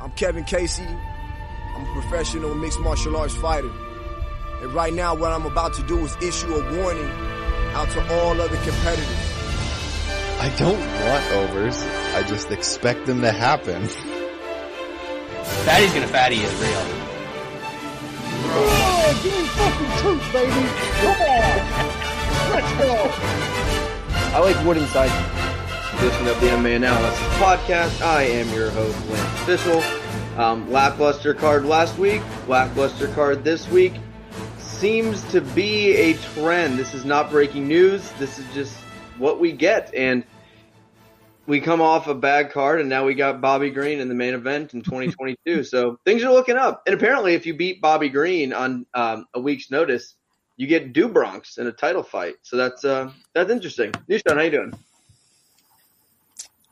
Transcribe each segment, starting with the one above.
I'm Kevin Casey. I'm a professional mixed martial arts fighter. And right now, what I'm about to do is issue a warning out to all other competitors. I don't want overs. I just expect them to happen. Fatty's gonna fatty is real. Oh, give me fucking truth, baby. Come on. Let's go. I like Wood Inside edition of the MMA Analysis Podcast. I am your host, Lance Official. Um, lackluster card last week, lackluster card this week. Seems to be a trend. This is not breaking news. This is just what we get. And we come off a bad card, and now we got Bobby Green in the main event in 2022. so things are looking up. And apparently, if you beat Bobby Green on um, a week's notice, you get Do Bronx in a title fight. So that's uh, that's interesting. Nishan, how you doing?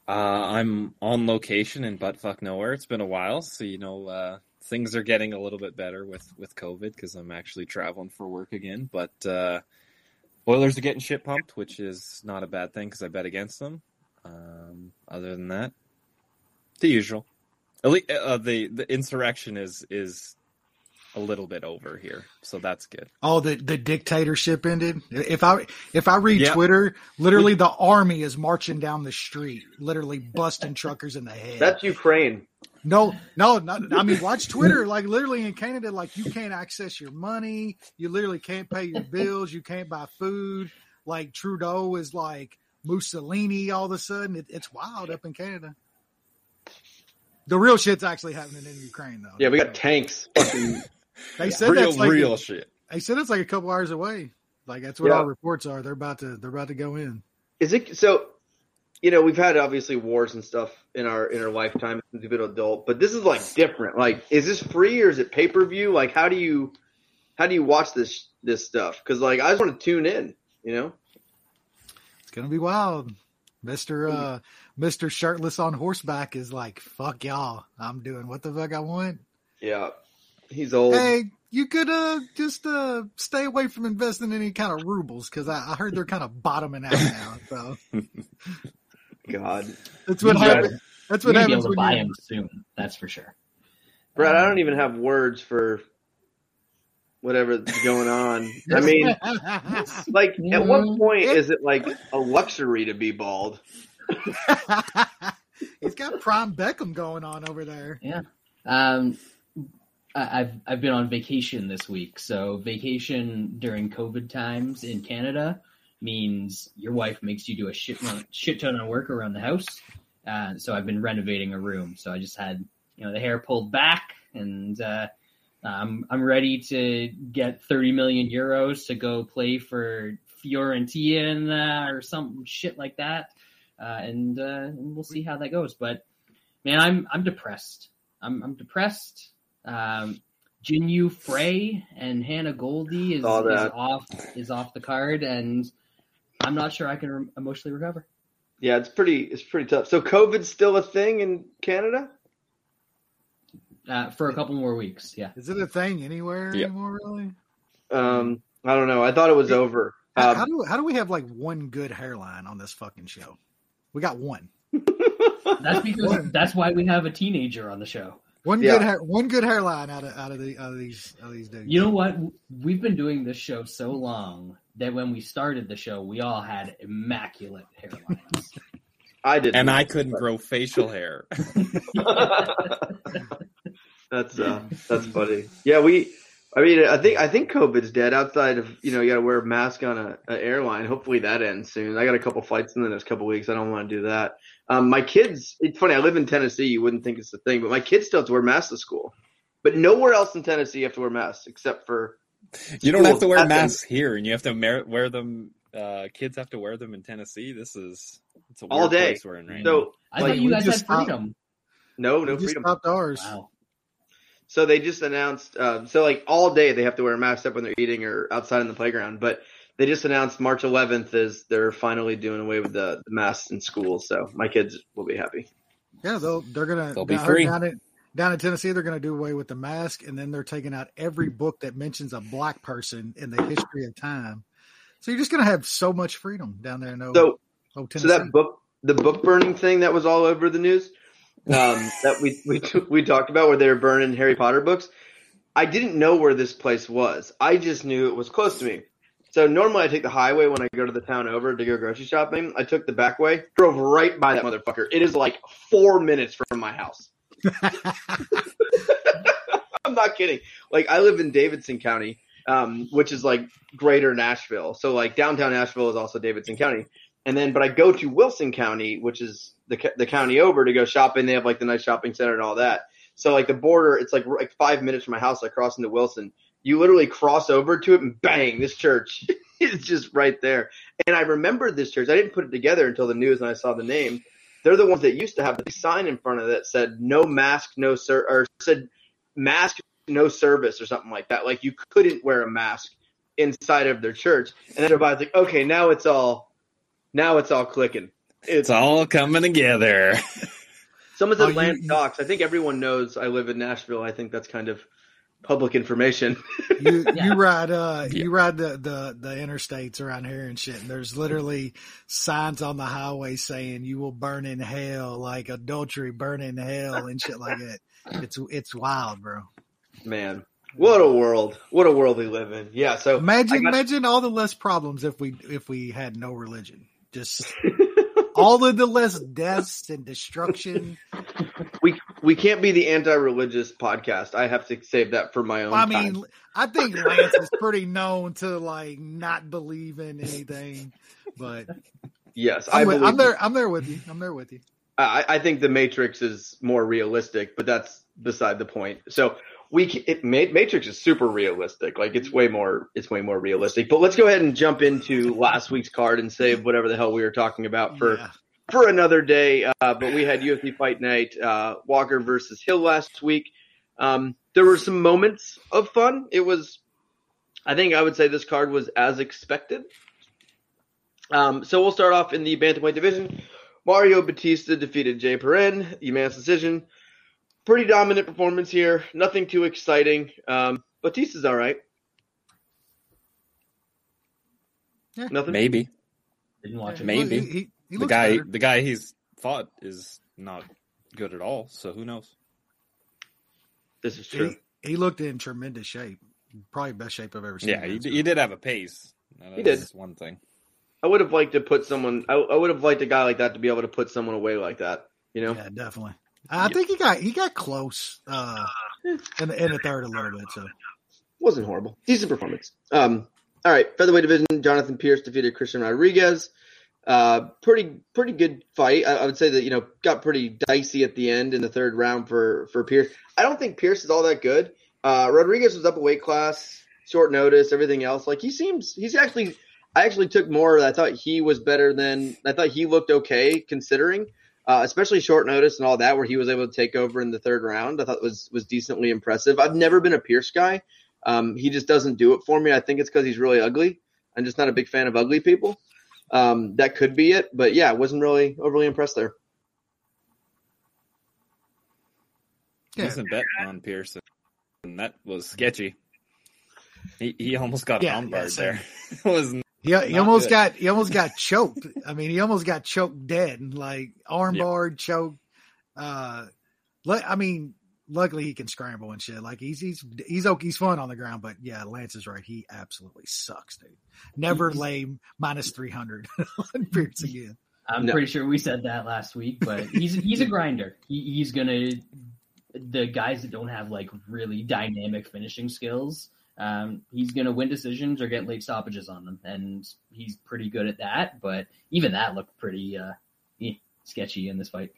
Uh, I'm on location in buttfuck nowhere. It's been a while, so you know uh, things are getting a little bit better with with COVID because I'm actually traveling for work again. But uh, Oilers are getting shit pumped, which is not a bad thing because I bet against them. Um, other than that, the usual. Uh, the the insurrection is is a little bit over here, so that's good. Oh, the the dictatorship ended. If I if I read yep. Twitter, literally the army is marching down the street, literally busting truckers in the head. That's Ukraine. No, no, not, I mean, watch Twitter. Like literally in Canada, like you can't access your money. You literally can't pay your bills. You can't buy food. Like Trudeau is like Mussolini all of a sudden. It, it's wild up in Canada. The real shit's actually happening in Ukraine, though. Yeah, we got tanks fucking they said real, that's like real shit. They said it's like a couple hours away. Like that's what yeah. our reports are. They're about to they're about to go in. Is it so? You know, we've had obviously wars and stuff in our in our lifetime since we've been adult, but this is like different. Like, is this free or is it pay per view? Like, how do you how do you watch this this stuff? Because like, I just want to tune in. You know, it's gonna be wild. Mister uh Mister Shirtless on horseback is like, fuck y'all. I'm doing what the fuck I want. Yeah. He's old. Hey, you could uh just uh stay away from investing in any kind of rubles because I, I, heard they're kind of bottoming out now. So, God, that's what happens. That's what happens. Be able to buy them soon. That's for sure. Brad, I don't even have words for whatever's going on. I mean, like, at what point is it like a luxury to be bald? He's got prime Beckham going on over there. Yeah. Um, I've I've been on vacation this week. So vacation during COVID times in Canada means your wife makes you do a shit ton, shit ton of work around the house. Uh, so I've been renovating a room. So I just had you know the hair pulled back, and uh, I'm I'm ready to get 30 million euros to go play for Fiorentina or some shit like that, uh, and, uh, and we'll see how that goes. But man, I'm I'm depressed. I'm I'm depressed. Um, Jinh Frey and Hannah Goldy is, is, off is off the card, and I'm not sure I can re- emotionally recover. Yeah, it's pretty it's pretty tough. So COVID's still a thing in Canada uh, for a couple more weeks. Yeah, is it a thing anywhere yep. anymore? Really? Um, I don't know. I thought it was over. How, um, how do how do we have like one good hairline on this fucking show? We got one. that's because that's why we have a teenager on the show. One yeah. good hair, one good hairline out of out of the out of these out of these dudes. You know what? We've been doing this show so long that when we started the show, we all had immaculate hairlines. I did, and I couldn't grow facial hair. that's uh, that's funny. Yeah, we. I mean, I think I think COVID's dead. Outside of you know, you got to wear a mask on a, a, airline. Hopefully that ends soon. I got a couple flights in the next couple weeks. I don't want to do that. Um, my kids, it's funny. I live in Tennessee. You wouldn't think it's a thing, but my kids still have to wear masks to school. But nowhere else in Tennessee you have to wear masks except for. You don't have to wear masks here, and you have to wear them. Uh, kids have to wear them in Tennessee. This is it's a all day. Place we're in right so now. I like, thought you guys had freedom. No, no freedom. Stopped ours. Wow. So they just announced. Uh, so like all day they have to wear a mask up when they're eating or outside in the playground, but they just announced March 11th is they're finally doing away with the, the masks in school. So my kids will be happy. Yeah, they'll they're gonna they'll be free. Down in, down in Tennessee, they're gonna do away with the mask, and then they're taking out every book that mentions a black person in the history of time. So you're just gonna have so much freedom down there in so, so that book, the book burning thing that was all over the news. um, that we we we talked about where they were burning Harry Potter books. I didn't know where this place was. I just knew it was close to me. So normally I take the highway when I go to the town over to go grocery shopping. I took the back way, drove right by that motherfucker. It is like four minutes from my house. I'm not kidding. Like I live in Davidson County, um, which is like greater Nashville. So like downtown Nashville is also Davidson County. And then, but I go to Wilson County, which is the the county over to go shopping. They have like the nice shopping center and all that. So like the border, it's like like five minutes from my house. I cross into Wilson. You literally cross over to it and bang, this church is just right there. And I remembered this church. I didn't put it together until the news and I saw the name. They're the ones that used to have the sign in front of it that said no mask, no sir, or said mask, no service or something like that. Like you couldn't wear a mask inside of their church. And then everybody's like, okay, now it's all, now it's all clicking. It's all coming together. Someone Oh, said you-. I think everyone knows I live in Nashville. I think that's kind of public information. you Yeah. you ride uh Yeah. you ride the, the the interstates around here and shit and there's literally signs on the highway saying you will burn in hell like adultery burn in hell and shit like that it's it's wild bro Man, what a world! What a world we live in. Yeah. So I imagine got- imagine all the less problems if we if we had no religion just all of the less deaths and destruction we we can't be the anti-religious podcast. I have to save that for my own. i time. mean i think lance is pretty known to like not believe in anything but yes, I I'm, with- I'm there i'm there with you i'm there with you I, I think the Matrix is more realistic, but that's beside the point. So we it, Matrix is super realistic. Like it's way more it's way more realistic. But let's go ahead and jump into last week's card and save whatever the hell we were talking about for Yeah. for another day. Uh, but we had UFC Fight Night, uh, Walker versus Hill last week. Um, there were some moments of fun. It was, I think I would say this card was as expected. Um, so we'll start off in the bantamweight division. Mario Bautista defeated Jay Perrin, unanimous decision. Pretty dominant performance here. Nothing too exciting. Um, Bautista's all right. Yeah. Nothing. Maybe Didn't watch it. Maybe. He, he, he the guy better. the guy he's fought is not good at all. So who knows? This is true. He, he looked in tremendous shape. Probably best shape I've ever seen. Yeah, he, he did have a pace. That He did. one thing. I would have liked to put someone. I, I would have liked a guy like that to be able to put someone away like that. You know. Yeah, definitely. I think he got he got close uh, in the, in the third a little bit. So wasn't horrible. Decent performance. Um, all right, featherweight division. Jonathan Pearce defeated Christian Rodriguez. Uh, pretty pretty good fight. I, I would say that you know got pretty dicey at the end in the third round for for Pearce. I don't think Pearce is all that good. Uh, Rodriguez was up a weight class, short notice, everything else. Like he seems he's actually. I actually took more. I thought he was better than I thought he looked okay considering, uh, especially short notice and all that, where he was able to take over in the third round. I thought was was decently impressive. I've never been a Pearce guy. Um, he just doesn't do it for me. I think it's because he's really ugly. I'm just not a big fan of ugly people. Um, that could be it, but yeah, wasn't really overly impressed there. Yeah. Decent bet on Pearson. And that was sketchy. He he almost got Yeah, arm yeah, there. it was he, he almost good. got he almost got choked. I mean, he almost got choked dead, like Yeah. armbarred, choked. Uh, le- I mean, luckily he can scramble and shit. Like he's he's he's okay, he's fun on the ground, but yeah, Lance is right. He absolutely sucks, dude. Never lay minus three hundred on Pearce again. I'm No. pretty sure we said that last week, but he's he's a grinder. He, he's gonna the guys that don't have like really dynamic finishing skills. Um, he's gonna win decisions or get late stoppages on them, and he's pretty good at that. But even that looked pretty uh, eh, sketchy in this fight.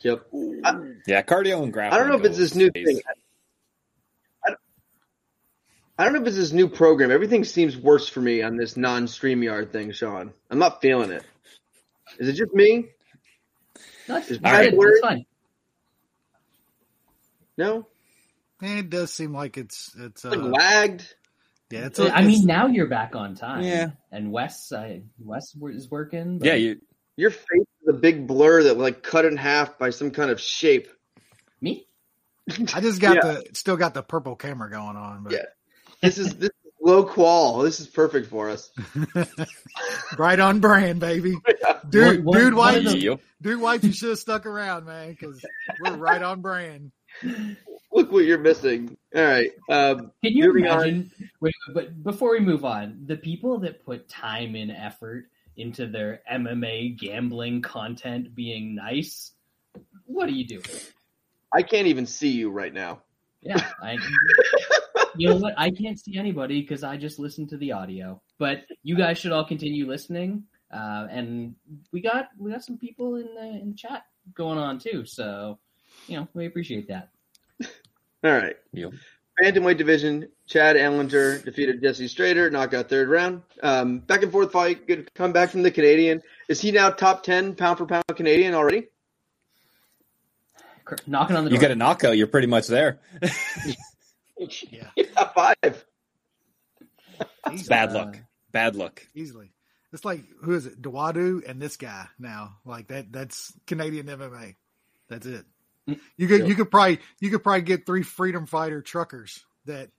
Yep. yeah, cardio and grappling. I don't know if it's this new stays- thing. I don't, I don't know if it's this new program. Everything seems worse for me on this non-StreamYard thing, Sean. I'm not feeling it. Is it just me? No, it's, Is it's Brad good. worried? It's fine. No? And it does seem like it's it's uh, Like lagged? yeah. It's uh, I a, mean, now you're back on time. Yeah. And Wes, I, Wes is working. but Yeah, you Your face is a big blur that like cut in half by some kind of shape. me. I just got Yeah. the still got the purple camera going on, but Yeah. This is this is low qual. This is perfect for us. right on brand, baby. One- Dude, one- dude, one white, of the- Yep. dude, white, you should have stuck around, man, because we're right on brand. Look what you're missing. All right. Um, Can you imagine? Wait, but before we move on, the people that put time and effort into their MMA gambling content being nice, what are you doing? I can't even see you right now. Yeah, I. You know what? I can't see anybody because I just listen to the audio. But you guys should all continue listening. Uh, and we got we got some people in the in the chat going on too. So you know we appreciate that. All right. Yep. Bantamweight division, Chad Anheliger defeated Jesse Strader, knockout third round. Um, back and forth fight, good comeback from the Canadian. Is he now top 10 pound for pound Canadian already? Knocking on the door. You get a knockout, you're pretty much there. Yeah, Yeah, five. easily. Bad Uh, luck. Bad luck. Easily. It's like who is it? Dawodu and this guy now. Like that. That's Canadian MMA. That's it. You could you could probably you could probably get three freedom fighter truckers that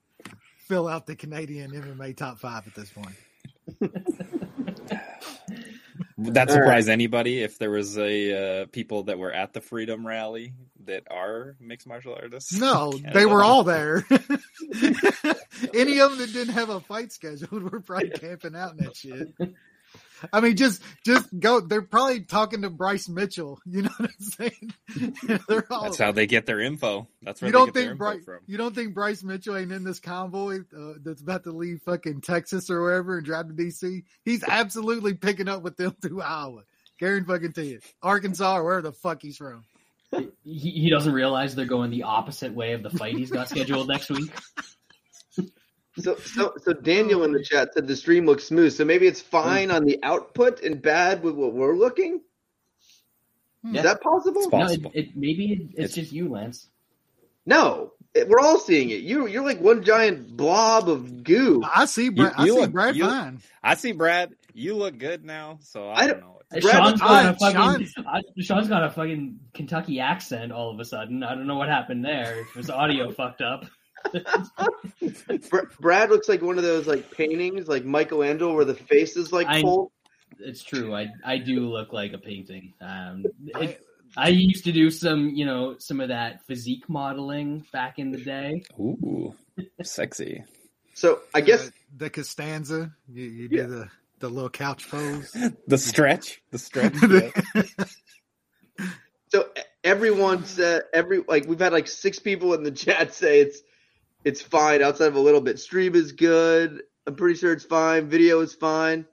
fill out the Canadian MMA top five at this point. Would that All right. surprise anybody if there was a uh, people that were at the Freedom Rally that are mixed martial artists? No, they were all there. Any of them that didn't have a fight scheduled were probably camping out in that shit. I mean, just just go. They're probably talking to Bryce Mitchell. You know what I'm saying? They're all. That's how they get their info. That's where you don't get their think info Bryce? from. You don't think Bryce Mitchell ain't in this convoy uh, that's about to leave fucking Texas or wherever and drive to DC? He's absolutely picking up with them through Iowa. Karen fucking to you, Arkansas or wherever the fuck he's from. he, he doesn't realize they're going the opposite way of the fight he's got scheduled next week. So, so, so Daniel in the chat said the stream looks smooth. So maybe it's fine on the output and bad with what we're looking. Yeah. Is that possible? It's No, it, it, maybe it, it's, It's- just you, Lance. No, It- we're all seeing it. You, you're like one giant blob of goo. I see. Brad, You- you I see look- Brad you- fine. I see Brad. You look good now, so I, I don't don't- know. Brad, Sean's got a Sean- fucking uh, Sean's got a fucking Kentucky accent all of a sudden. I don't know what happened there. If his audio fucked up. Br- Brad looks like one of those like paintings, like Michelangelo, where the face is like I- full. It's true. I I do look like a painting. Um, I- it, I used to do some, you know, some of that physique modeling back in the day. Ooh, sexy. So I guess Uh, the Costanza. You, you Yeah. do the the little couch pose. The stretch. The stretch. so. Everyone said every like we've had like six people in the chat say it's it's fine outside of a little bit. Stream is good. I'm pretty sure it's fine. Video is fine.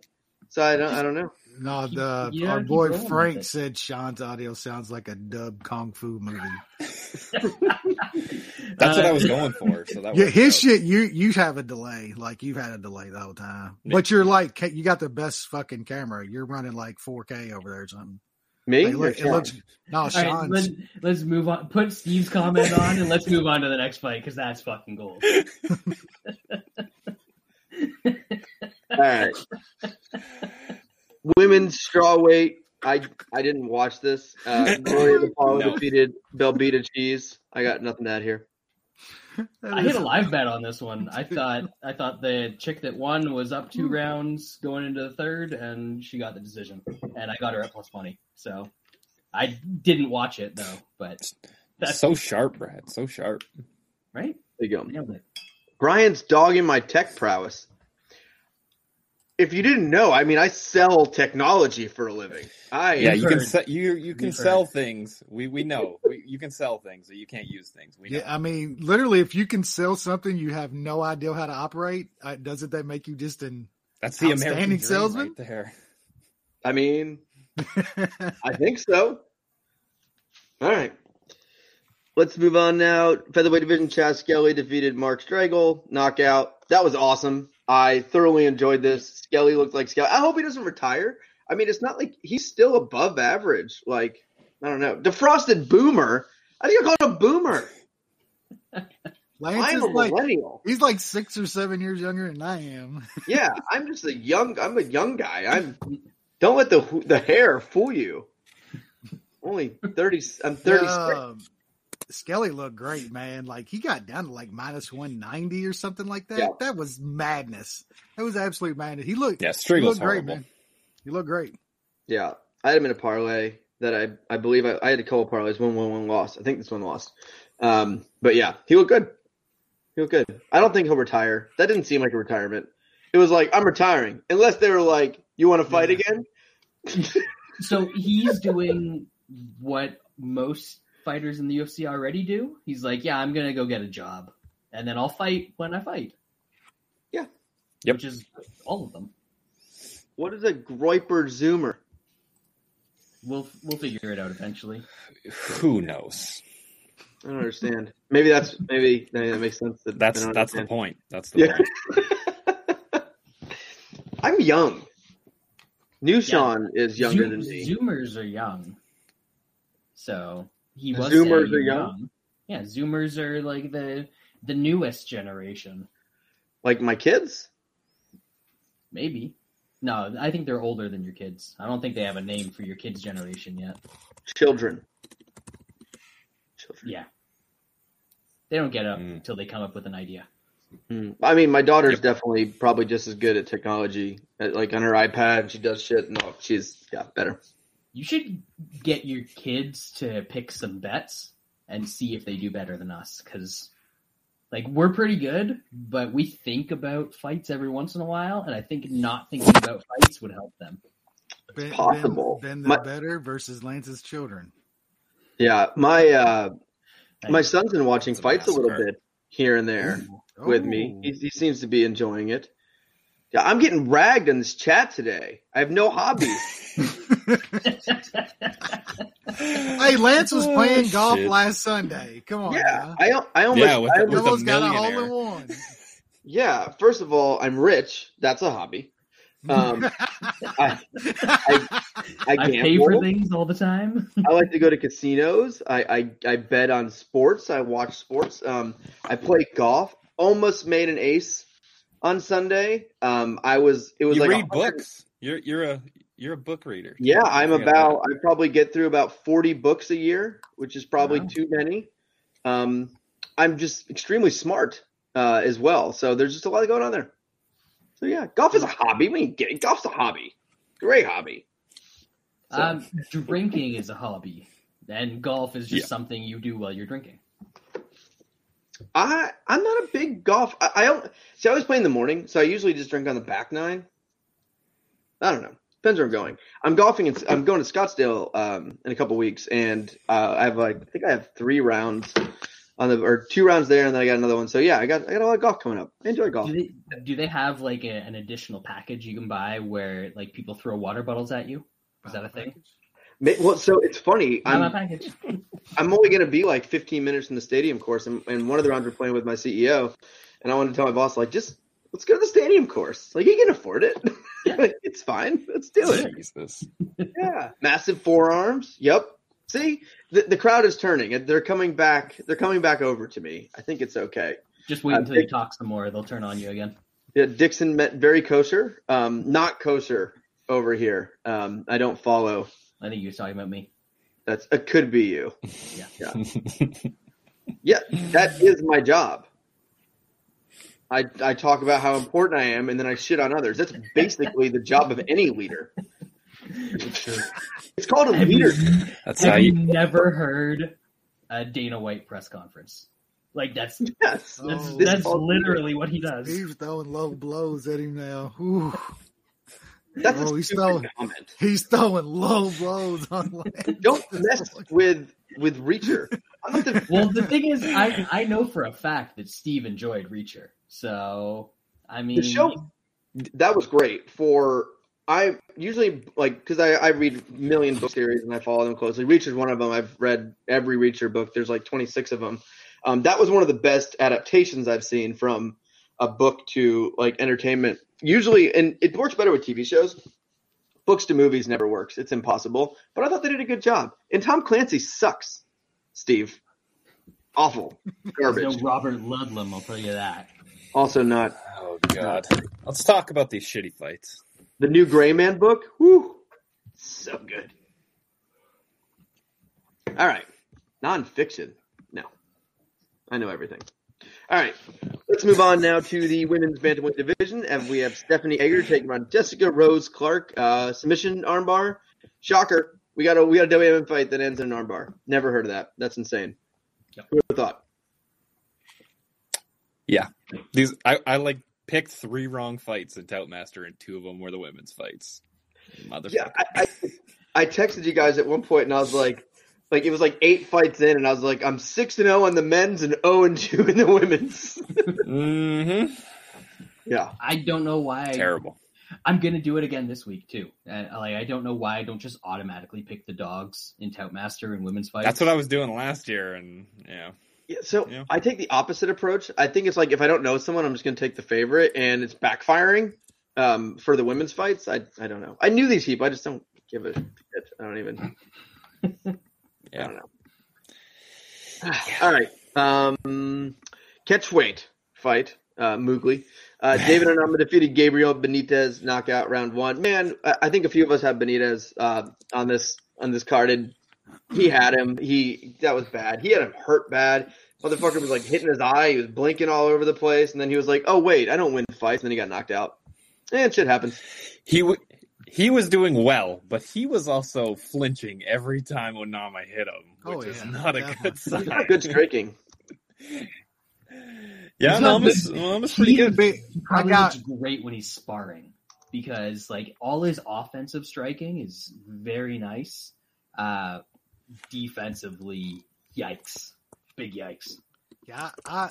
So I don't I don't know. No, the You our boy Frank said Sean's audio sounds like a dub kung fu movie. That's what I was going for. So that Yeah, his out. shit. You you have a delay, like you've had a delay the whole time. But you're like you got the best fucking camera. You're running like 4K over there or something. Me? Like, look, it looks no All right, Sean's. let's, let's move on. Put Steve's comment on, and let's move on to the next fight because that's fucking gold. All right. Women's strawweight. I I didn't watch this. Uh, Gloria de Paula No. defeated Belbita Cheese. I got nothing to add here. I hit a live bet on this one. I thought I thought the chick that won was up two rounds going into the third, and she got the decision, and I got her at plus money. So I didn't watch it though, but that's so sharp, Brad. So sharp. right. There you go. Nailed it. Brian's dogging my tech prowess. If you didn't know, I mean, I sell technology for a living. I Yeah, We've you can heard. se- you you can We've heard. sell things. We we know we, you can sell things, but you can't use things. We know. Yeah, I mean, literally, if you can sell something you have no idea how to operate, uh, doesn't that make you just an? That's the American dream salesman? right there. I mean, I think so. All right. Let's move on now. Featherweight division, Chas Skelly defeated Mark Striegl. Knockout. That was awesome. I thoroughly enjoyed this. Skelly looked like Skelly. I hope he doesn't retire. I mean, it's not like he's still above average. Like, I don't know. Defrosted boomer. How do you call him a boomer? Lance I'm is a like millennial. he's like six or seven years younger than I am. Yeah, I'm just a young. I'm a young guy. I'm. Don't let the the hair fool you. Only thirty. I'm thirty. Um, Skelly looked great, man. Like he got down to like minus one ninety or something like that. Yeah. That was madness. That was absolute madness. He looked, Yeah, he Striegl's looked great, horrible. man. He looked great. Yeah, I had him in a parlay that I I believe I, I had a couple parlays. One won, one lost. I think this one lost. Um, but yeah, he looked good. He looked good. I don't think he'll retire. That didn't seem like a retirement. It was like I'm retiring, unless they were like, "You want to fight Yeah. again?" So he's doing what most fighters in the UFC already do. He's like, yeah, I'm gonna go get a job, and then I'll fight when I fight. Yeah. Yep. Which is all of them. What is a Groiper Zoomer? We'll we'll figure it out eventually. Who knows? I don't understand. Maybe that's maybe, maybe that makes sense. That That's that's the point. That's the Yeah. point. I'm young. New Yeah. Sean is younger Zoom- than me. Zoomers are young, so he The was Zoomers are you're young? Yeah, Zoomers are like the the newest generation. Like my kids? Maybe. No, I think they're older than your kids. I don't think they have a name for your kids' generation yet. Children. Children. Yeah. They don't get up Mm. until they come up with an idea. Hmm. I mean, my daughter's Yep. definitely probably just as good at technology. Like on her iPad, she does shit. No, she's yeah better. You should get your kids to pick some bets and see if they do better than us. Because, like, we're pretty good, but we think about fights every once in a while, and I think not thinking about fights would help them. Ben, possible. Ben, ben the My- better versus Lance's children. Yeah, my uh, Like, my son's been watching It's fights a little bit here and there with me. He, he seems to be enjoying it. Yeah, I'm getting ragged in this chat today. I have no hobbies. hey, Lance was Oh, playing golf shit. last Sunday. Come on, yeah. I I almost Yeah, with I the- almost- with Almost got a hole in one. yeah. First of all, I'm rich. That's a hobby. Um, I, I I pay for things all the time. I like to go to casinos. I, I, I bet on sports. I watch sports. Um, I play golf. Almost made an ace on Sunday. Um, I was it was you like read books. You're you're a you're a book reader. Yeah, I'm about. I probably get through about 40 books a year, which is probably Wow. too many. Um, I'm just extremely smart uh, as well. So there's just a lot going on there. So yeah, golf is a hobby. We ain't getting golf's a hobby. Great hobby. So- Um, drinking is a hobby, and golf is just Yeah. something you do while you're drinking. I I'm not a big golf. I, I don't see. I always play in the morning, so I usually just drink on the back nine. I don't know. Depends where I'm going. I'm golfing. In, I'm going to Scottsdale um, in a couple weeks, and uh, I have like I think I have three rounds on the or two rounds there, and then I got another one. So yeah, I got I got a lot of golf coming up. I enjoy golf. Do they do they have like a, an additional package you can buy where like people throw water bottles at you? Is that a thing? Well, so it's funny. I'm package. I'm only going to be like 15 minutes from the stadium course, and, and one of the rounds we're playing with my CEO, and I wanted to tell my boss like just let's go to the stadium course. Like you can afford it. Yeah. Like, it's fine. Let's do it. Jesus. Yeah, massive forearms. Yep. See, the the crowd is turning. They're coming back. They're coming back over to me. I think it's okay. Just wait Uh, until you talk some more. They'll turn on you again. Yeah, Dixon met very kosher. Um, not kosher over here. Um, I don't follow. I think you're talking about me. That's it. Could be you. Yeah. Yeah, that is my job. I I talk about how important I am, and then I shit on others. That's basically the job of any leader. It's. It's called a Have leader. you, That's how have you you. never heard a Dana White press conference? Like that's Yes. that's, Oh. This that's is called literally what he does. He's throwing low blows at him now. Ooh. That's Oh, a he's throwing- comment. He's throwing low blows on Lance. Don't mess with with Reacher. I'm not the, Well, the thing is, I I know for a fact that Steve enjoyed Reacher. So I mean, the show that was great for I usually like because I, I read million book series and I follow them closely. Reacher's one of them. I've read every Reacher book. There's like 26 of them. Um, that was one of the best adaptations I've seen from a book to like entertainment. Usually, and it works better with TV shows. Books to movies never works. It's impossible. But I thought they did a good job. And Tom Clancy sucks. Steve, awful, garbage. no Robert Ludlum. I'll tell you that. Also not Oh God. Let's talk about these shitty fights. The new Gray Man book, whoo, so good. All right, nonfiction. No, I know everything. All right, let's move on now to the women's bantamweight division, and we have Stephanie Egger taking on Jessica Rose Clark. Uh, submission armbar, shocker. We got a we got a WM fight that ends in an armbar. Never heard of that. That's insane. Yep. Who would have thought? Yeah, these I, I like picked three wrong fights in Toutmaster, and two of them were the women's fights. Motherfucker. Yeah, I, I, I texted you guys at one point, and I was like, like it was like eight fights in, and I was like, I'm six and zero on the men's and zero and two in the women's. mm-hmm. yeah, I don't know why. Terrible. I'm gonna do it again this week too. Uh, like I don't know why I don't just automatically pick the dogs in Toutmaster and women's fights. That's what I was doing last year, and yeah, yeah. So Yeah. I take the opposite approach. I think it's like if I don't know someone, I'm just going to take the favorite, and it's backfiring. Um, for the women's fights, I I don't know. I knew these people, I just don't give a shit. I don't even. yeah. I yeah. don't know. All right. Um, catch weight fight. Uh, Moogly. Uh, David Onama defeated Gabriel Benitez knockout round one. Man, I I think a few of us have Benitez uh, on this on this card, and he had him. He that was bad. He had him hurt bad. Motherfucker was like hitting his eye. He was blinking all over the place, and then he was like, "Oh wait, I don't win fights." And then he got knocked out. And shit happens. He w- he was doing well, but he was also flinching every time Onama hit him, Oh, which is yeah, not a good sign. Not good striking. Yeah, He's not Onama's, good. Onama's pretty He- good. Big- I got looks great when he's sparring because like all his offensive striking is very nice. Uh, defensively, yikes, big yikes. Yeah, I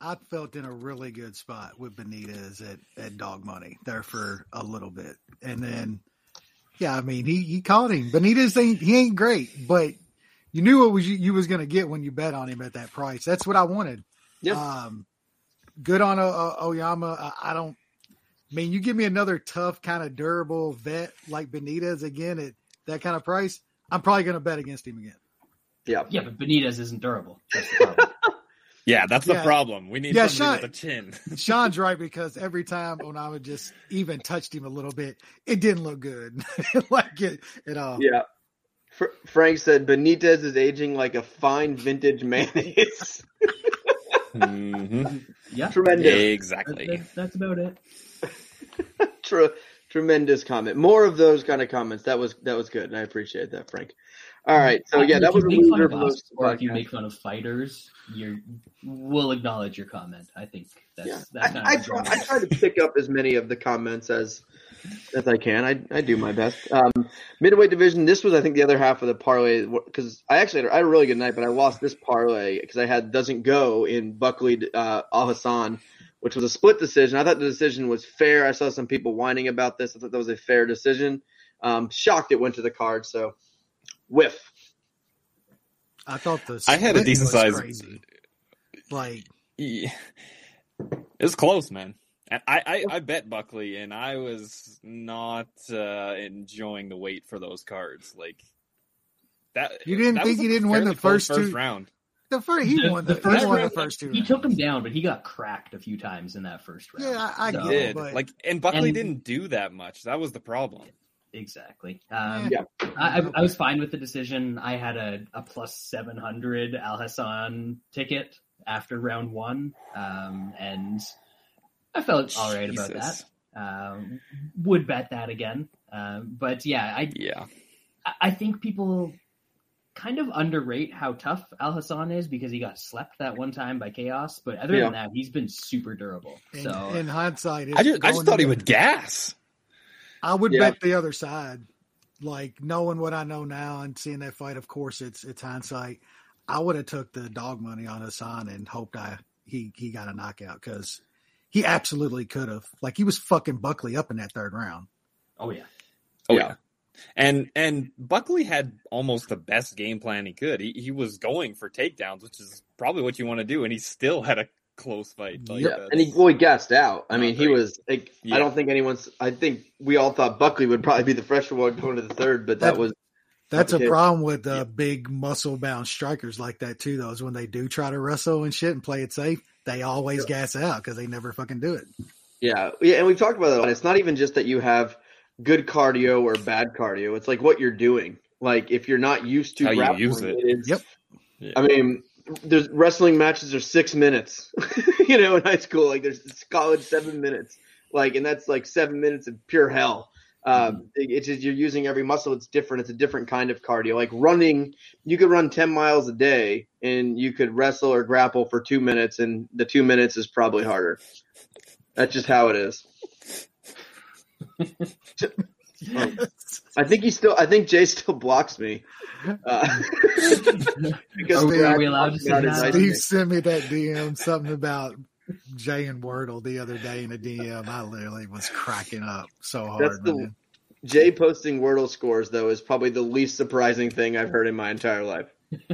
I felt in a really good spot with Benitez at, at dog money there for a little bit. And then yeah, I mean he, he caught him. Benitez ain't he ain't great, but you knew what was you, you was gonna get when you bet on him at that price. That's what I wanted. Yeah. Um good on o- o- Oyama. I, I don't I mean you give me another tough kind of durable vet like Benitez again at that kind of price, I'm probably gonna bet against him again. Yeah. Yeah, but Benitez isn't durable. That's the problem. Yeah, that's the Yeah. problem. We need Yeah, somebody Sean- with a chin. Sean's right because every time Onama just even touched him a little bit, it didn't look good. like it at all. Yeah. Fr- Frank said Benitez is aging like a fine vintage mayonnaise. hmm Yeah, Tremendous. Exactly. that- that's about it. Tre- tremendous comment. More of those kind of comments. That was that was good. and I appreciate that, Frank. All right. So yeah, that was a you make fun loser of us, or if you make fun of fighters, you will acknowledge your comment. I think that's Yeah. that's I, I, try, I try to pick up as many of the comments as as I can. I, I do my best. Um, division. This was, I think, the other half of the parlay because I actually had, I had a really good night, but I lost this parlay because I had doesn't go in Buckley uh, Alhassan, which was a split decision. I thought the decision was fair. I saw some people whining about this. I thought that was a fair decision. Um, shocked it went to the card. So whiff. I thought the I had a decent size- crazy. Like Yeah. It was close, man. And I, I, I bet Buckley, and I was not uh, enjoying the wait for those cards. Like that. You didn't that think was he didn't win the close first two- round. The first, he The- won the, the first won the first two. He rounds. took him down, but he got cracked a few times in that first round. Yeah, I- I So- Did but- like and Buckley And- didn't do that much. That was the problem. Exactly. Um, Yeah. I, I- I was fine with the decision. I had a, a plus 700 Alhassan ticket after round one, um, and I felt all right about that. Um, would bet that again. Um, but yeah, I, Yeah. I- I think people kind of underrate how tough Alhassan is because he got slept that one time by Khaos. But other Yeah. than that, he's been super durable. In, So in hindsight, I just I just thought he would gas. I would Yeah. bet the other side. Like knowing what I know now and seeing that fight, of course, it's it's hindsight. I would have took the dog money on Hassan and hoped I he he got a knockout because he absolutely could have. Like he was fucking Buckley up in that third round. oh yeah, Oh Yeah. yeah. And and Buckley had almost the best game plan he could. He he was going for takedowns, which is probably what you want to do, and he still had a close fight. Like, Yeah, that's- and he well, he gassed out. I Not mean, he was like, Yeah. I don't think anyone's. I think we all thought Buckley would probably be the fresher one going to the third, but that That- was That's a problem with uh, Yeah. big muscle bound strikers like that too. Though is when they do try to wrestle and shit and play it safe, they always gas out because they never fucking do it. yeah, yeah. And we've talked about that. It's not even just that you have good cardio or bad cardio. It's like what you're doing. Like if you're not used to How you use it. it's, Yep. Yeah. I mean, there's wrestling matches are six minutes. you know, in high school, like there's college seven minutes, like, and that's like seven minutes of pure hell. Um, it- it's just you're using every muscle. It's different. It's a different kind of cardio. Like running, you could run ten miles a day, and you could wrestle or grapple for two minutes, and the two minutes is probably harder. That's just how it is. I think he still. I think Jay still blocks me. Uh, because Are we, are we allowed to talks say that? Steve sent me that DM something about Jay and Wordle the other day in a DM. I literally was cracking up so hard. That's the- Jay posting Wordle scores though is probably the least surprising thing I've heard in my entire life.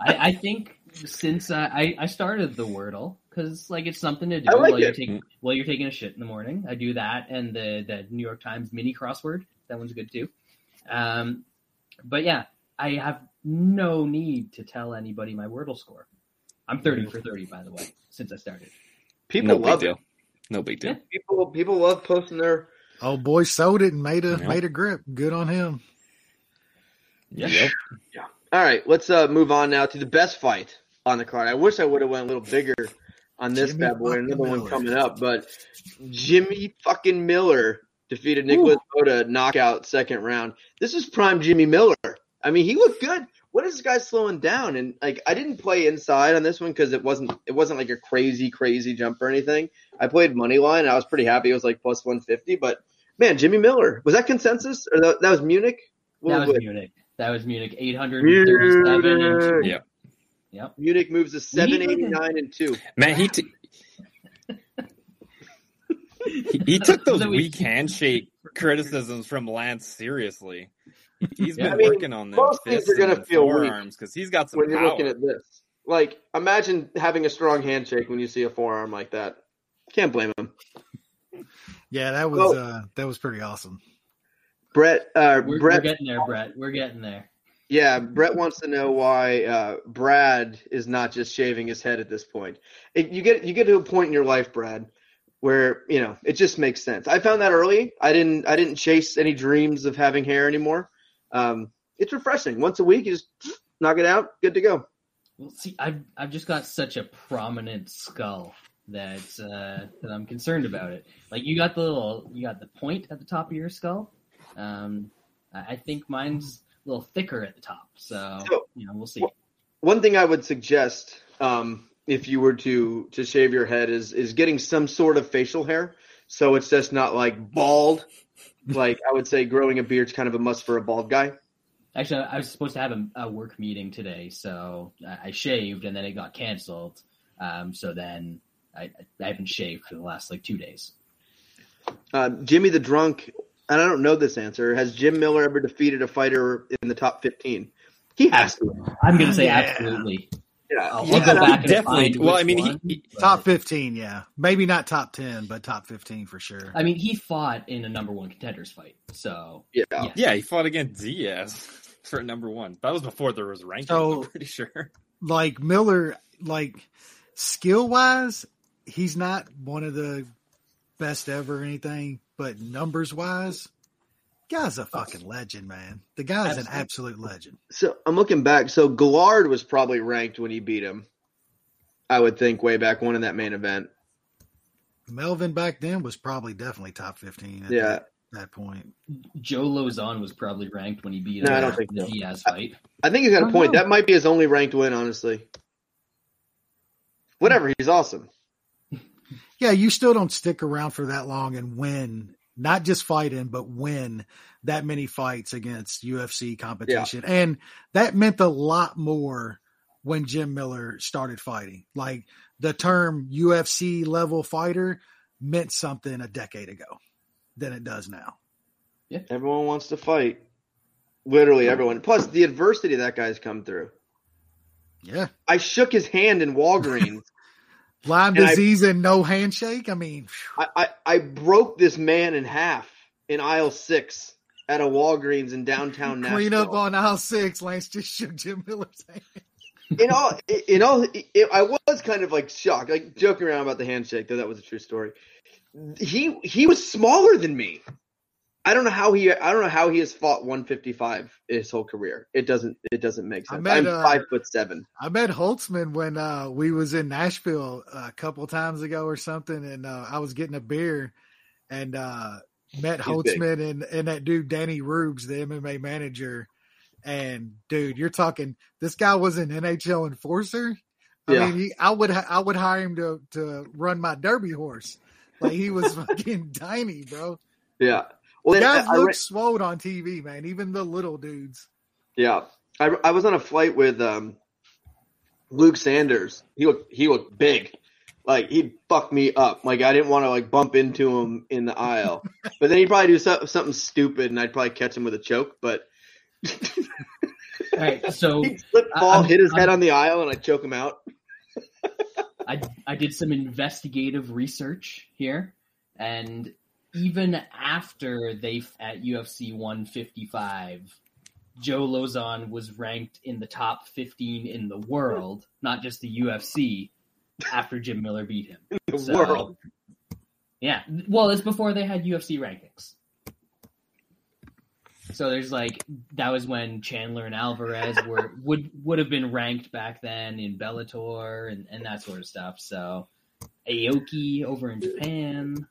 I, I think since uh, I I started the Wordle because like it's something to do I like while you're taking while you're taking a shit in the morning. I do that and the the New York Times mini crossword. That one's good too. Um, but yeah, I have no need to tell anybody my Wordle score. I'm thirty for thirty, by the way, since I started. People no big love deal. it. No big deal. Yeah. People people love posting their. Oh boy, sold it and made a Yeah. made a grip. Good on him. Yeah. Yep. All right, let's uh, move on now to the best fight on the card. I wish I would have went a little bigger on this Jimmy bad boy. fucking Another one coming up, but Jimmy fucking Miller defeated Nikolas Motta knockout second round. This is prime Jimmy Miller. I mean, he looked good. What is this guy slowing down? And like, I didn't play inside on this one because it wasn't it wasn't like a crazy crazy jump or anything. I played money line. I was pretty happy. It was like plus one fifty. But man, Jimmy Miller was that consensus or that, that was Munich? What that was was? Munich. That was Munich. Eight hundred and thirty-seven. Yeah. Yep. Munich moves to seven eighty nine and two. Man, he, t- he he took those So we- weak handshake criticisms from Lance seriously. He's Yeah. been I mean, working on them most things fists are gonna feel weak forearms because he's got some when you're power. looking at this. Like, imagine having a strong handshake when you see a forearm like that. Can't blame him. Yeah, that was Well- uh that was pretty awesome. Brett, uh, We're, we're getting there, Brett. We're getting there. Yeah, Brett wants to know why uh, Brad is not just shaving his head at this point. It, you get you get to a point in your life, Brad, where you know it just makes sense. I found that early. I didn't I didn't chase any dreams of having hair anymore. Um, it's refreshing. Once a week, you just knock it out, good to go. Well, see, I've I've just got such a prominent skull that uh, that I'm concerned about it. Like you got the little, you got the point at the top of your skull. Um, I think mine's little thicker at the top, so So- you know we'll see. one thing I would suggest, um, if you were to to shave your head, is is getting some sort of facial hair, so it's just not like bald. like I would say, growing a beard's kind of a must for a bald guy. Actually, I was supposed to have a, a work meeting today, so I, I shaved and then it got canceled. Um, so then I, I haven't shaved for the last like two days. Uh, Jimmy the Drunk, and I don't know this answer. Has Jim Miller ever defeated a fighter in the top fifteen? He has to. I'm gonna say Yeah. absolutely. Yeah, I'll, Yeah, go back and definitely- find well, I mean, one, he- but- Top fifteen, yeah. Maybe not top ten, but top fifteen for sure. I mean, he fought in a number one contenders fight, so yeah. Yeah. Yeah, he fought against Diaz for number one. That was before there was ranking. So- I'm pretty sure. like Miller, like skill wise, he's not one of the best ever or anything, but numbers wise, guy's a uh, fucking legend, man. The guy's an absolute legend. So I'm looking back. So Guillard was probably ranked when he beat him. I would think way back one in that main event. Melvin back then was probably definitely top fifteen at Yeah. that, that point. Joe Lauzon was probably ranked when he beat No, him I don't think the so. Diaz fight. I think he's got a point. know. That might be his only ranked win, honestly. Whatever, he's awesome. Yeah, you still don't stick around for that long and win, not just fight in, but win that many fights against UFC competition. And that meant a lot more when Jim Miller started fighting. Like the term UFC level fighter meant something a decade ago than it does now. Yeah, everyone wants to fight. Literally everyone. Plus, the adversity that guy's come through. Yeah. I shook his hand in Walgreens. Lyme And I- disease and no handshake. I mean, I, I, I broke this man in half in aisle six at a Walgreens in downtown Nashville. clean up on aisle six. Lance just shook Jim Miller's hand. in all, in all, it, I was kind of like shocked, like joking around about the handshake, though that was a true story. He he was smaller than me. I don't know how he I don't know how he has fought 155 his whole career. It doesn't it doesn't make sense. met, I'm uh, five foot seven. I met Holtzman when uh, we was in Nashville a couple times ago or something, and uh, I was getting a beer, and uh, met He's big. Holtzman and, and that dude Danny Rubes, the MMA manager. And dude, you're talking. This guy was an NHL enforcer. I Yeah. mean, he, I would I would hire him to to run my derby horse. Like he was fucking tiny, bro. Yeah. Well, then Guys I, I look re- swole on TV, man. Even the little dudes. yeah. I, I was on a flight with um, Luke Sanders. He looked he looked big. Like he fucked me up. Like I didn't want to like bump into him in the aisle. but then he'd probably do so, something stupid, and I'd probably catch him with a choke. But All right, so he'd slip, I- fall, I'm- hit his I'm- head on the aisle, and I'd choke him out. I I did some investigative research here, and even after they at UFC 155, Joe Lauzon was ranked in the top 15 in the world, not just the UFC. After Jim Miller beat him, The So- world. yeah. Well, it's before they had UFC rankings. So there's like that was when Chandler and Alvarez were would would have been ranked back then in Bellator and, and that sort of stuff. So Aoki over in Japan.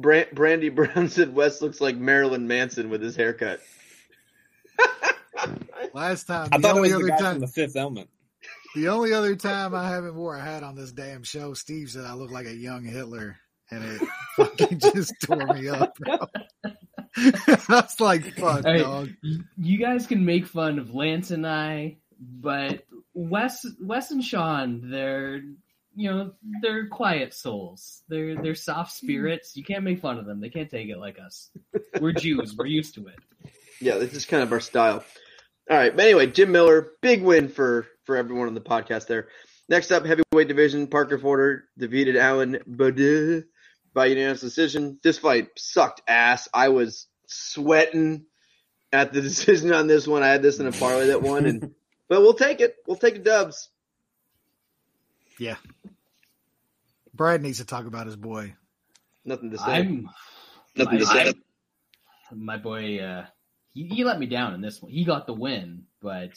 Bran- Brandy Brown said West looks like Marilyn Manson with his haircut. Last time, I the thought it only was the other guy time, from the Fifth Element. The only other time I haven't wore a hat on this damn show, Steve said I look like a young Hitler, and it fucking just tore me up, That's like, "Fuck, Hey, dog." you guys can make fun of Lance and I, but Wes Wes and Sean, they're you know they're quiet souls. They're they're soft spirits. You can't make fun of them. They can't take it like us. We're Jews. We're used to it. Yeah, this is kind of our style. All right, but anyway, Jim Miller, big win for for everyone on the podcast there. Next up, heavyweight division, Parker Porter defeated Alan Baudot by unanimous decision. This fight sucked ass. I was sweating at the decision on this one. I had this in a parlay that won, and but we'll take it. We'll take the dubs. Yeah. Brad needs to talk about his boy. Nothing to say. I'm Nothing to my, say. my boy. Uh, he, he let me down in this one. He got the win, but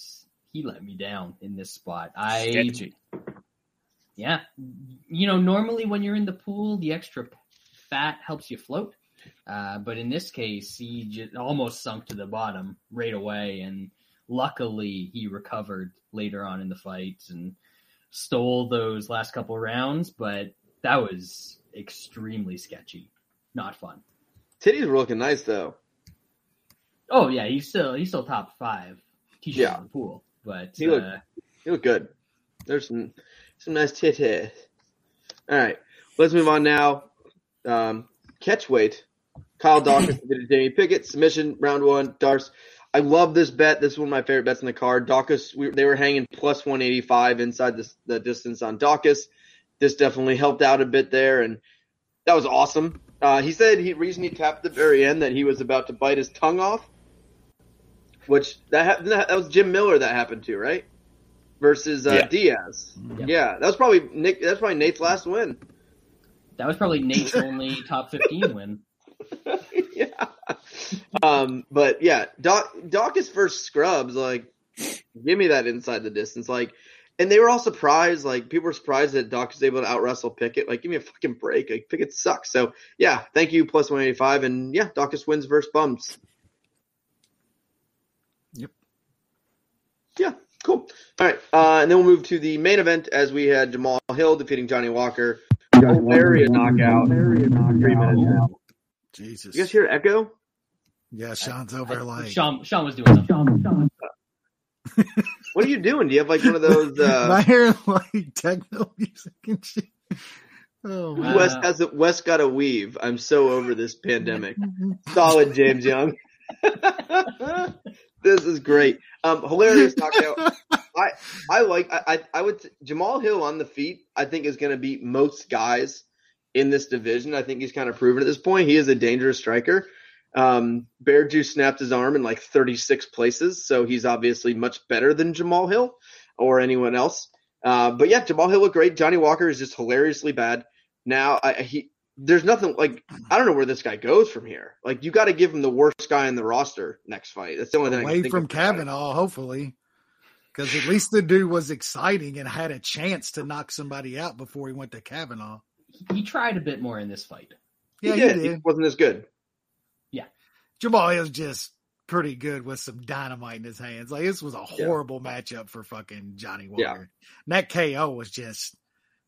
he let me down in this spot. I Sketchy. Yeah. You know, normally when you're in the pool, the extra fat helps you float. Uh, but in this case, he just almost sunk to the bottom right away. And luckily, he recovered later on in the fight and stole those last couple rounds. But that was extremely sketchy. Not fun. Titties were looking nice though. Oh, yeah. He's still, he's still top five t shirt Yeah. in the pool. But He looked- uh, You look good. There's some some nice titties. All right, let's move on now. Um, catch weight. Kyle Daukaus defeated Jamie Pickett. Submission round one. Darce. I love this bet. This is one of my favorite bets in the card. Daukaus. We, they were hanging plus 185 inside the, the distance on Daukaus. This definitely helped out a bit there, and that was awesome. Uh, he said he reason he tapped the very end that he was about to bite his tongue off, which that hap- that was Jim Miller that happened to right versus uh, Yeah. Diaz. Yeah. Yeah, that was probably Nick. That's probably Nate's last win. that was probably Nate's only top 15 win. yeah. Um, but yeah, Doc Daukaus first scrubs like give me that inside the distance like. And they were all surprised, like people were surprised that Doc was able to out wrestle Pickett. Like, give me a fucking break. Like Pickett sucks. So yeah, thank you, plus one eighty five, and yeah, Daukaus wins versus bums. Yep. Yeah, cool. All right, uh, and then we'll move to the main event as we had Jamal Hill defeating Johnny Walker. Hilarious knockout. Three minutes now. Jesus. You guys hear echo? Yeah, Sean's over like. Sean, Sean was doing something. What are you doing? Do you have like one of those? Am I Uh, like techno music and shit? Oh man. West has a, West got a weave. I'm so over this pandemic. Solid, James Young. this is great. Um, hilarious knockout. I I like I I, I would Jamal Hill on the feet. I think is going to beat most guys in this division. I think he's kind of proven at this point. He is a dangerous striker. Um, Bear Juice snapped his arm in like 36 places, so he's obviously much better than Jamal Hill or anyone else. Uh, but yeah, Jamal Hill looked great. Johnny Walker is just hilariously bad. Now I, he there's nothing like I don't know where this guy goes from here. Like you got to give him the worst guy in the roster next fight. That's the only thing. Away from of for that. Kavanaugh, hopefully. Because at least the dude was exciting and had a chance to knock somebody out before he went to Kavanaugh. He tried a bit more in this fight. Yeah, he he did. did. He wasn't as good. Jamal Hill's just pretty good with some dynamite in his hands. Like this was a Yeah. horrible matchup for fucking Johnny Walker. Yeah. And that KO was just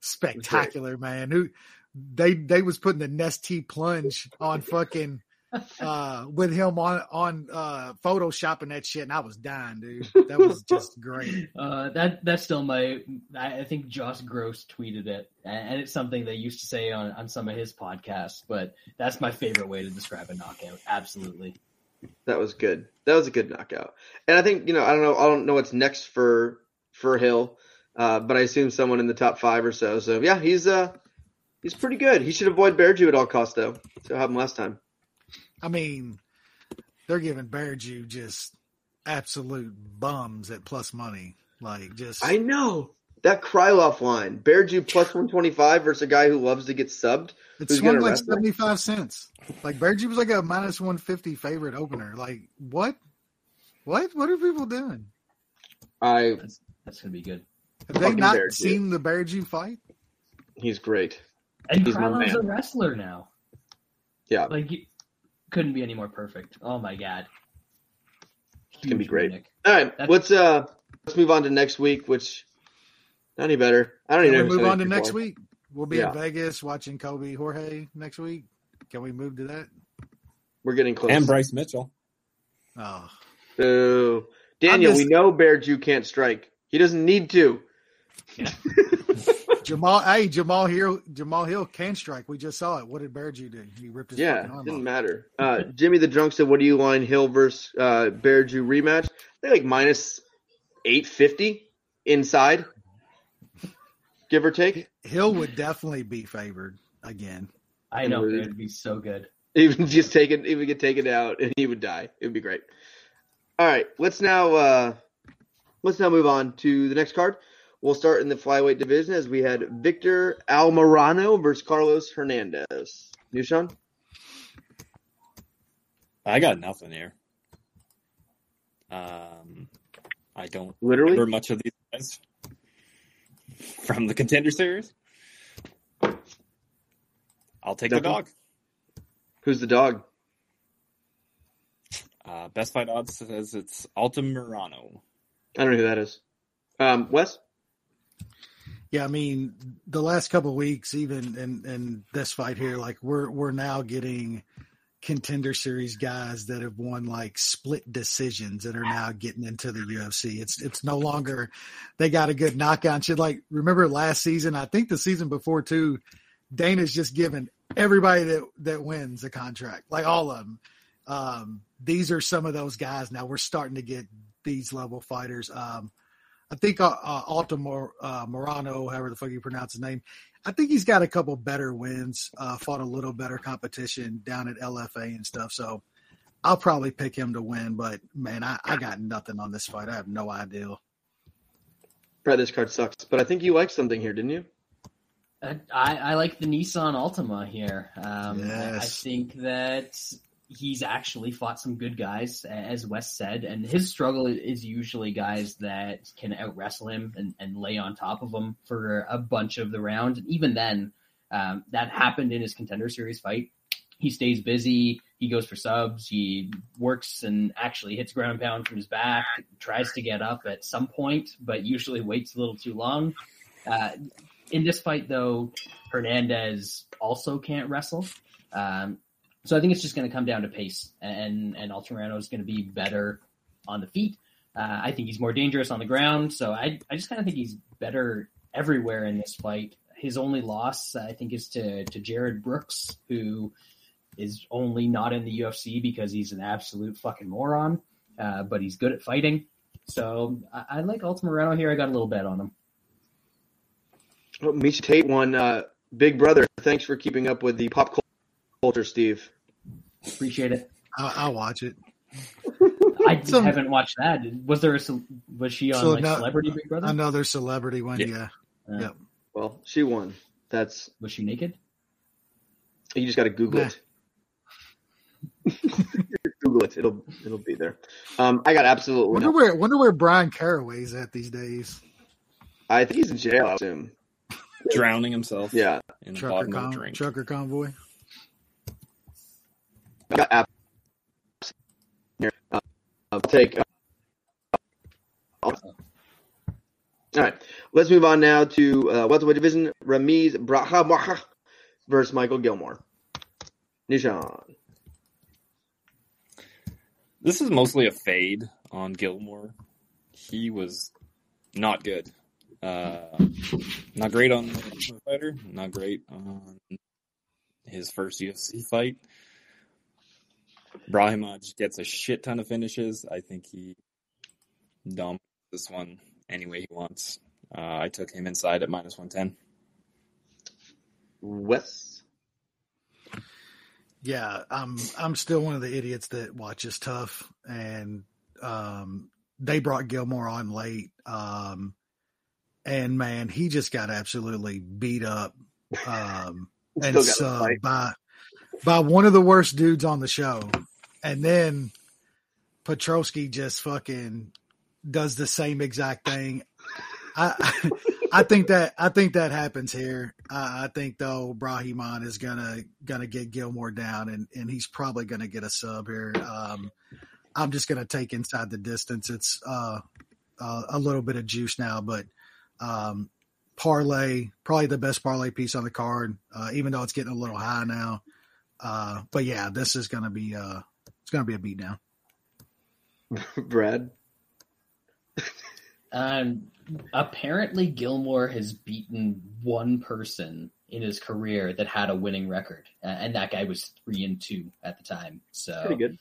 spectacular, man. Who they they was putting the Nestea plunge on fucking uh with him on on uh photoshopping that shit and I was dying, dude. That was just great. Uh, that that's still my. I, I think Josh Gross tweeted it, and it's something they used to say on on some of his podcasts. But that's my favorite way to describe a knockout. Absolutely. That was good. That was a good knockout. And I think you know I don't know I don't know what's next for for Hill, uh, but I assume someone in the top five or so. So yeah, he's uh he's pretty good. He should avoid Bearju at all costs though. So have him last time. I mean, they're giving Bearju just absolute bums at plus money. Like just I know that Krylov line. Bearju plus one twenty five versus a guy who loves to get subbed. It swung like seventy five cents. Like Bearju was like a minus one fifty favorite opener. Like what? What? What are people doing? I That's that's gonna be good. Have they not Bearju. seen the Bearju fight? he's great. And He's Krylov's a wrestler now. Yeah. like he couldn't be any more perfect. Oh my god, It's gonna be great. Nick. All right, That's- let's uh let's move on to next week, which not any better. I don't Can even we know. move on to said next week? We'll be Yeah. in Vegas watching Kobe Jorge next week. Can we move to that? We're getting close. And Bryce Mitchell. Oh, Boo. Daniel, I'm we know know Bearju can't strike. He doesn't need to. Jamal. Hey, Jamal Hill. Jamal Hill can strike. We just saw it. What did Bearju do? He ripped his Yeah, fucking arm didn't off. matter. Uh, Jimmy the Drunk said, "What do you line Hill versus uh, Bearju rematch?" They like minus eight fifty inside, give or take. Hill would definitely be favored again. I know it would be so good. Even just take it, even get taken out, and he would die. It would be great. All right, let's now uh, let's now move on to the next card. We'll start in the flyweight division as we had Victor Almirano versus Carlos Hernandez. Nushan? I got nothing here. Um, I don't Literally? remember much of these guys from the contender series. I'll take the dog. Who's the dog? Uh, best fight odds says it's Altamirano. I don't know who that is. Um, Wes? Yeah, I mean, the last couple weeks, even in, in this fight here, like we're we're now getting contender series guys that have won like split decisions and are now getting into the UFC. It's it's no longer they got a good knockout and. Like remember last season, I think the season before too, Dana's just given everybody that that wins a contract, like all of them. Um, these are some of those guys. Now we're starting to get these level fighters. Um, I think uh, uh, Altamor uh, Morano, however the fuck you pronounce his name, I think he's got a couple better wins. Uh, fought a little better competition down at LFA and stuff. So I'll probably pick him to win. But man, I, I got nothing on this fight. I have no idea. Right, this card sucks. But I think you liked something here, didn't you? I, I I like the Nissan Altima here. Um, I, I think that he's actually fought some good guys, as Wes said, and his struggle is usually guys that can out wrestle him and, and lay on top of him for a bunch of the round. And even then, um, that happened in his contender series fight. He stays busy. He goes for subs. He works and actually hits ground pound from his back. Tries to get up at some point, but usually waits a little too long. Uh, in this fight, though, Hernandez also can't wrestle. Um, so I think it's just going to come down to pace, and and Altamirano is going to be better on the feet. Uh, I think he's more dangerous on the ground. So I I just kind of think he's better everywhere in this fight. His only loss, I think, is to to Jarred Brooks, who is only not in the UFC because he's an absolute fucking moron. Uh, but he's good at fighting. So I, I like Altamirano here. I got a little bet on him. Oh, Miesha Tate won. Uh, Big Brother, thanks for keeping up with the pop culture, Steve. Appreciate it. I'll, I'll watch it. I So- haven't watched that. Was there a was she on So like now- Celebrity Big Brother? Another celebrity one. Yeah. Yeah. Uh, Yep. Well, she won. That's Was she naked? You just got to Google Nah. it. Google it. It'll it'll be there. Um, I got absolutely. Wonder No, where wonder where Bryan Caraway's at these days. I think he's in jail. I assume. Drowning himself Yeah. in the Trucker, bottom of a con- drink. trucker convoy. Got app- here. Uh, I'll take. Uh, all right. Let's move on now to uh, welterweight division. Ramiz Brahimaj versus Michael Gillmore. Nishan. This is mostly a fade on Gillmore. He was not good. Uh, not great on the Fighter. Not great on his first UFC fight. Brahimaj gets a shit ton of finishes. I think he dumped this one any way he wants. Uh, I took him inside at minus 110. Wes. Yeah, I'm I'm still one of the idiots that watches tough, and um, they brought Gillmore on late, um, and man, he just got absolutely beat up um, and Still got a fight. subbed by by one of the worst dudes on the show, and then Petroski just fucking does the same exact thing. I I think that I think that happens here. I, I think though Brahimaj is gonna gonna get Gillmore down, and and he's probably gonna get a sub here. Um, I'm just gonna take inside the distance. It's uh, uh, a little bit of juice now, but um, parlay probably the best parlay piece on the card, uh, even though it's getting a little high now. Uh, but yeah, this is gonna be uh, it's gonna be a beat down. Brad. Um, apparently, Gillmore has beaten one person in his career that had a winning record, uh, and that guy was three and two at the time. So Pretty good.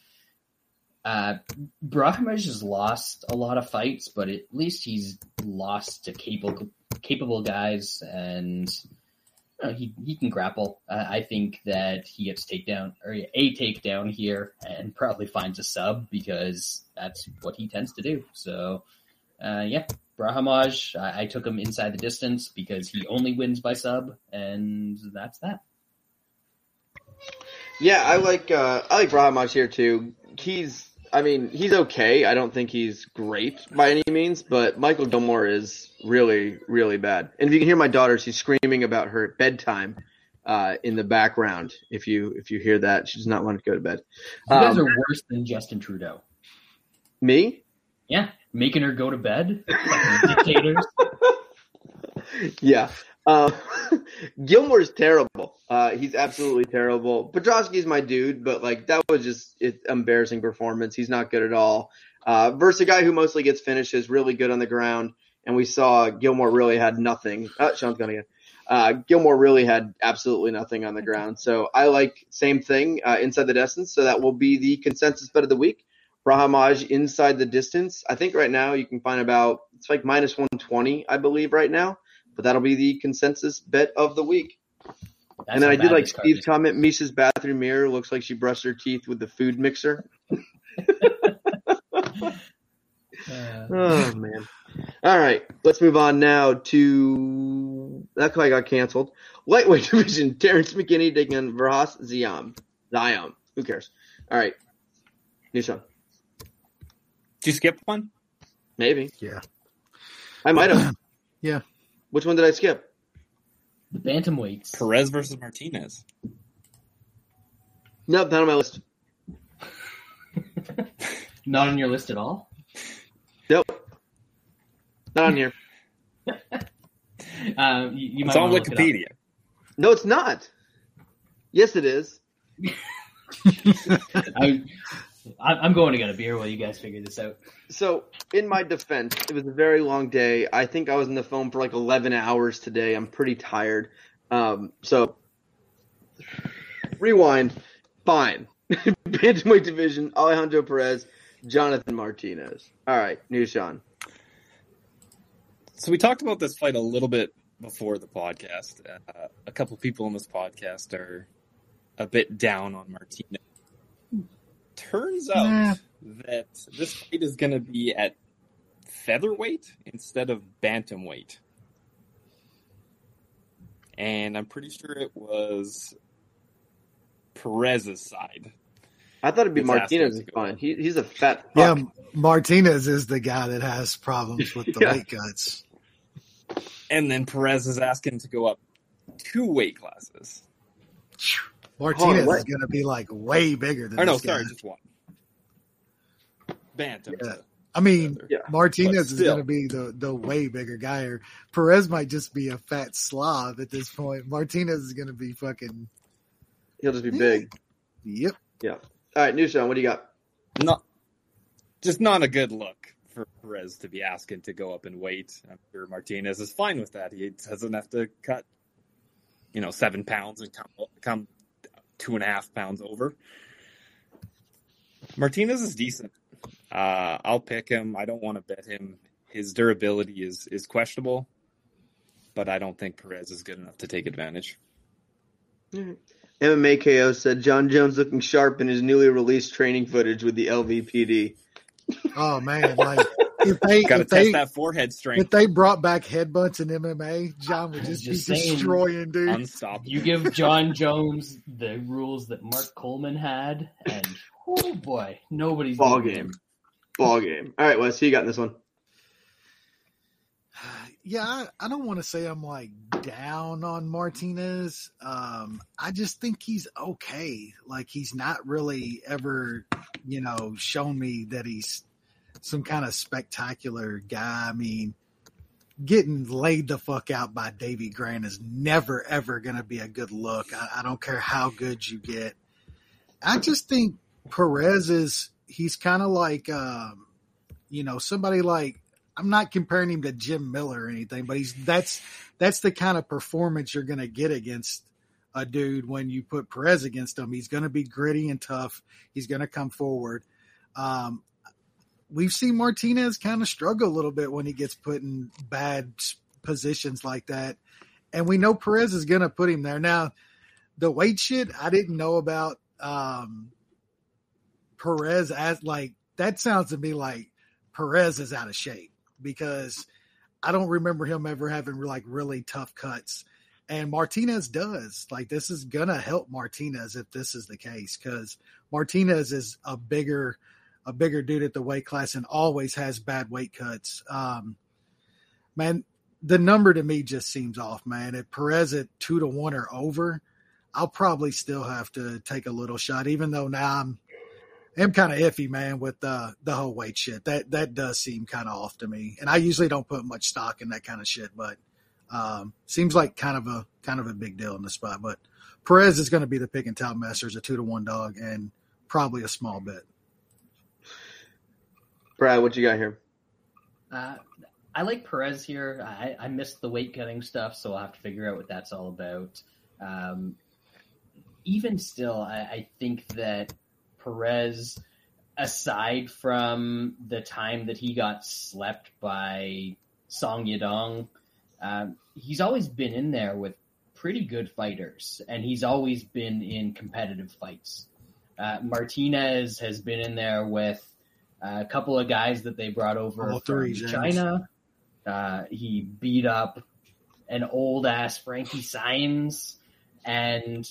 Uh, Brahimaj has lost a lot of fights, but at least he's lost to capable capable guys, and know, he he can grapple. Uh, I think that he gets takedown or a takedown here, and probably finds a sub because that's what he tends to do. So, uh, yeah, Brahimaj, I, I took him inside the distance because he only wins by sub, and that's that. Yeah, I like uh, I like Brahimaj here too. He's I mean, he's okay. I don't think he's great by any means, but Michael Gillmore is really, really bad. And if you can hear my daughter, she's screaming about her bedtime uh, in the background. If you if you hear that, she does not want to go to bed. You guys Um, are worse than Justin Trudeau. me? Yeah, making her go to bed. Fucking dictators. yeah. Uh, Gillmore's terrible. Uh, he's absolutely terrible. Petroski's my dude, but like that was just an embarrassing performance. He's not good at all. Uh, versus a guy who mostly gets finishes, really good on the ground. And we saw Gillmore really had nothing. Uh, Sean's gone again. Uh, Gillmore really had absolutely nothing on the ground. So I like same thing uh, inside the distance. So that will be the consensus bet of the week. Brahimaj inside the distance. I think right now you can find about it's like minus 120, I believe, right now. But that'll be the consensus bet of the week. That's and then I did like this card Steve's is. comment. Misha's bathroom mirror looks like she brushed her teeth with the food mixer. Uh, Oh man! All right, let's move on now to that guy got canceled. Lightweight division: Terrence McKinney taking on Fares Ziam. Ziam. Who cares? All right, new Nishan. Did you skip one? Maybe Yeah. I might have. Yeah. Which one did I skip? the bantamweights. Perez versus Martinez. Nope, not on my list. Not on your list at all. Nope, not on here. Uh, you, you It's might on wanna it. Wikipedia. No, it's not. Yes, it is. I, I- I'm going to get a beer while you guys figure this out. So, in my defense, it was a very long day. I think I was on the phone for like 11 hours today. I'm pretty tired. Um, so, rewind. Fine. Bantamweight division, Alejandro Perez, Jonathan Martinez. All right, new Sean. So we talked about this fight a little bit before the podcast. Uh, a couple people in this podcast are a bit down on Martinez. Turns out Nah. that this fight is going to be at featherweight instead of bantamweight. And I'm pretty sure it was Perez's side. I thought it'd be It's Martinez to is go fine. He, he's a fat Yeah. Martinez is the guy that has problems with the Yeah. weight cuts. And then Perez is asking to go up two weight classes. Martinez is going to be like way bigger than Or no, this guy. sorry, just one. Bantam. Yeah. I mean, Yeah. Martinez is going to be the, the way bigger guy. Or Perez might just be a fat slob at this point. Martinez is going to be fucking. He'll just be big. Yep. Yeah. All right, new Sean, what do you got? Not, just not a good look for Perez to be asking to go up and wait. I'm sure Martinez is fine with that. He doesn't have to cut, you know, seven pounds and come, come two and a half pounds over. Martinez is decent. Uh, I'll pick him. I don't want to bet him. His durability is is questionable, but I don't think Perez is good enough to take advantage. MMA KO said Jon Jones looking sharp in his newly released training footage with the LVPD. Oh man, like if they Got to if test they that forehead strength. if they brought back headbutts in MMA, Jon would just, Just be saying. destroying dude. Unstoppable. You give John Jones the rules that Mark Coleman had, and oh boy, nobody's Ball game. him. Ball game. All right, Wes, who you got in this one? Yeah, I, I don't want to say I'm like down on Martinez. Um, I just think he's okay. Like he's not really ever, you know, shown me that he's some kind of spectacular guy. I mean, getting laid the fuck out by Davey Grant is never ever going to be a good look. I, I don't care how good you get. I just think Perez is he's kind of like, um, you know, somebody like I'm not comparing him to Jim Miller or anything, but he's that's that's the kind of performance you're going to get against a dude when you put Perez against him. He's going to be gritty and tough. He's going to come forward. Um, we've seen Martinez kind of struggle a little bit when he gets put in bad positions like that, and we know Perez is going to put him there. Now, the weight shit I didn't know about. Um, Perez as like that sounds to me like Perez is out of shape because I don't remember him ever having like really tough cuts. And Martinez does. Like this is gonna help Martinez if this is the case because Martinez is a bigger, a bigger dude at the weight class and always has bad weight cuts. Um, man, the number to me just seems off, man. If Perez at two to one or over, I'll probably still have to take a little shot, even though now I'm am kind of iffy, man, with the the whole weight shit. That that does seem kind of off to me, and I usually don't put much stock in that kind of shit, but um, seems like kind of a kind of a big deal in the spot. But Perez is going to be the pick and top master masters, a two to one dog, and probably a small bet. Brad, what you got here? Uh, I like Perez here. I, I missed the weight cutting stuff, so I'll have to figure out what that's all about. Um, even still, I, I think that Perez, aside from the time that he got slept by Song Yadong, um, he's always been in there with pretty good fighters, and he's always been in competitive fights. Uh, Martinez has been in there with a couple of guys that they brought over from. China. Uh, he beat up an old ass Frankie Saenz, and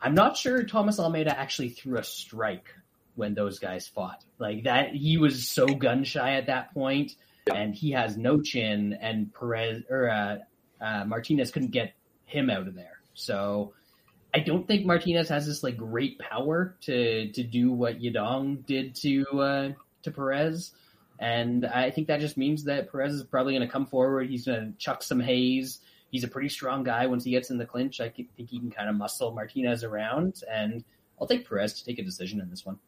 I'm not sure Thomas Almeida actually threw a strike when those guys fought. Like that, he was so gun shy at that point, and he has no chin. And Perez or uh, uh, Martinez couldn't get him out of there. So I don't think Martinez has this like great power to to do what Yadong did to uh, to Perez. And I think that just means that Perez is probably going to come forward. He's going to chuck some haze. He's a pretty strong guy once he gets in the clinch. I think he can kind of muscle Martinez around. And I'll take Perez to take a decision in this one.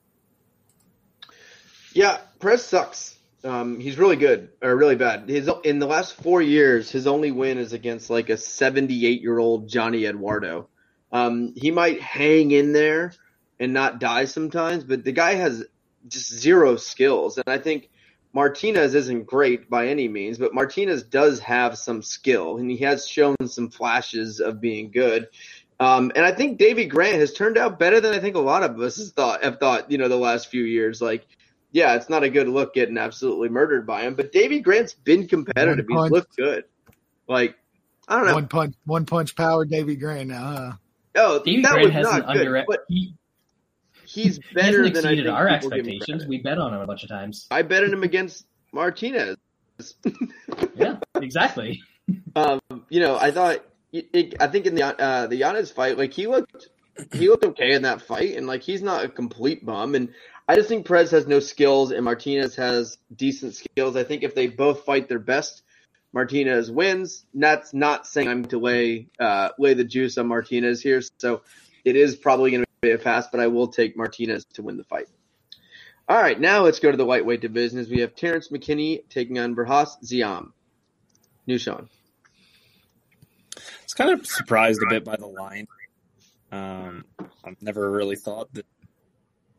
Yeah, Perez sucks. Um, he's really good or really bad. His in the last four years, his only win is against like a 78 year old Johnny Eduardo. Um, he might hang in there and not die sometimes, but the guy has just zero skills. And I think Martinez isn't great by any means, but Martinez does have some skill and he has shown some flashes of being good. Um, and I think Davey Grant has turned out better than I think a lot of us has thought have thought, you know, the last few years. Like, yeah, it's not a good look getting absolutely murdered by him, but Davey Grant's been competitive. One He's looked good. Like, I don't know. One punch, one punch power, Davey Grant. Now, huh? Oh, Davey that Grant was hasn't not good, under but he, he's he better hasn't than I think our people give him expectations. We bet on him a bunch of times. I betted him against Martinez. Yeah, exactly. Um, you know, I thought, it, it- I think in the uh, the Giannis fight, like he looked, he looked okay in that fight, and like he's not a complete bum. And I just think Perez has no skills, and Martinez has decent skills. I think if they both fight their best, Martinez wins. And that's not saying I'm to lay uh, lay the juice on Martinez here, so it is probably going to be a pass, but I will take Martinez to win the fight. All right, now let's go to the lightweight division. As we have Terrence McKinney taking on Fares Ziam. New Sean. I was kind of surprised a bit by the line. Um, I've never really thought that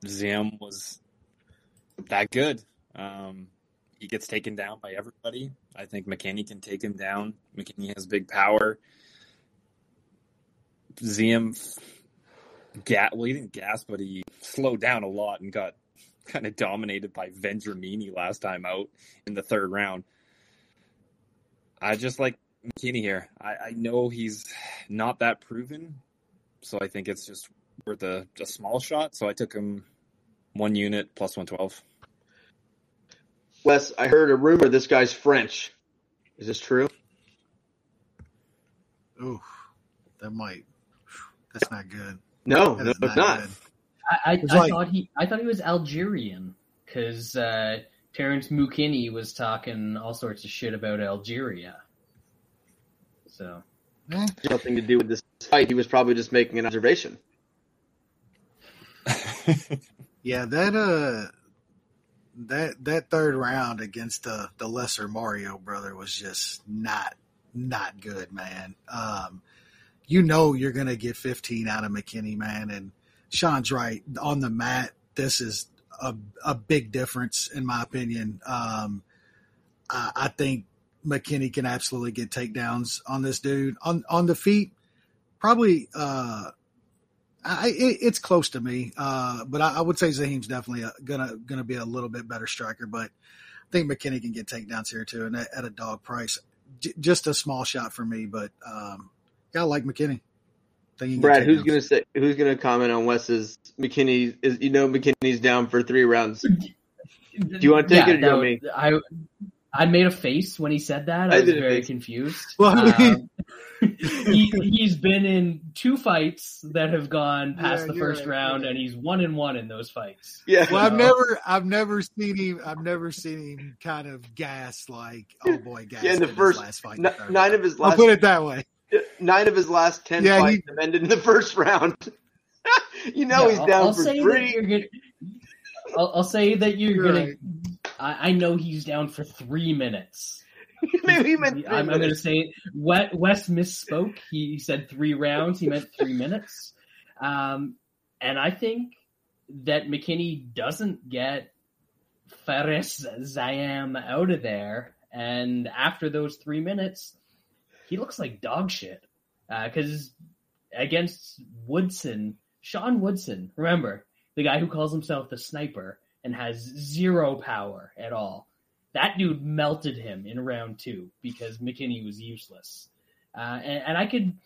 Zam was that good. Um, he gets taken down by everybody. I think McKinney can take him down. McKinney has big power. Ziam, ga- well, he didn't gas, but he slowed down a lot and got kind of dominated by Vendramini last time out in the third round. I just like McKinney here. I, I know he's not that proven, so I think it's just worth a, a small shot. So I took him one unit plus 112. Wes, I heard a rumor this guy's French. Is this true? Ooh, that might. That's not good. No, no, it's not. I, I, It's I like- thought he I thought he was Algerian because uh, Terrence McKinney was talking all sorts of shit about Algeria. So Eh, Nothing to do with this fight. He was probably just making an observation. yeah, that uh, that that third round against the the lesser Mario brother was just not not good, man. Um, you know you're gonna get 15 out of McKinney, man, and Sean's right on the mat. This is a a big difference in my opinion. Um, I, I think McKinney can absolutely get takedowns on this dude on on the feet. Probably, uh, I, it, it's close to me, uh, but I, I would say Zaheem's definitely a, gonna gonna be a little bit better striker. But I think McKinney can get takedowns here too, and at, at a dog price, J- just a small shot for me. But um, yeah, I like McKinney. Think he Brad, who's gonna say? Who's gonna comment on Wes's McKinney? Is you know McKinney's down for three rounds. do you wanna take it or do me? I I made a face when he said that. I I was very face. confused. Well, Um, he he's been in two fights that have gone past Yeah, the first right, round, right. and he's one and one in those fights. Yeah, Well, I've never, I've never seen him. I've never seen him kind of gas like, oh boy, gas. Yeah, in the his first last fight. N- nine of his I'll put it that way. Nine of his last ten Yeah, fights have ended in the first round. you know Yeah, he's I'll- down I'll for say that three. you're gonna- I'll, I'll say that you're Right. gonna. I, I know he's down for three minutes. Maybe he meant I'm, I'm going to say Wes, Wes misspoke. He said three rounds. He meant three minutes. Um, and I think that McKinney doesn't get Fares Ziam out of there. And after those three minutes, he looks like dog shit. Because against Woodson, Sean Woodson, remember, the guy who calls himself the sniper and has zero power at all that dude melted him in round two because McKinney was useless. Uh, and, and I could.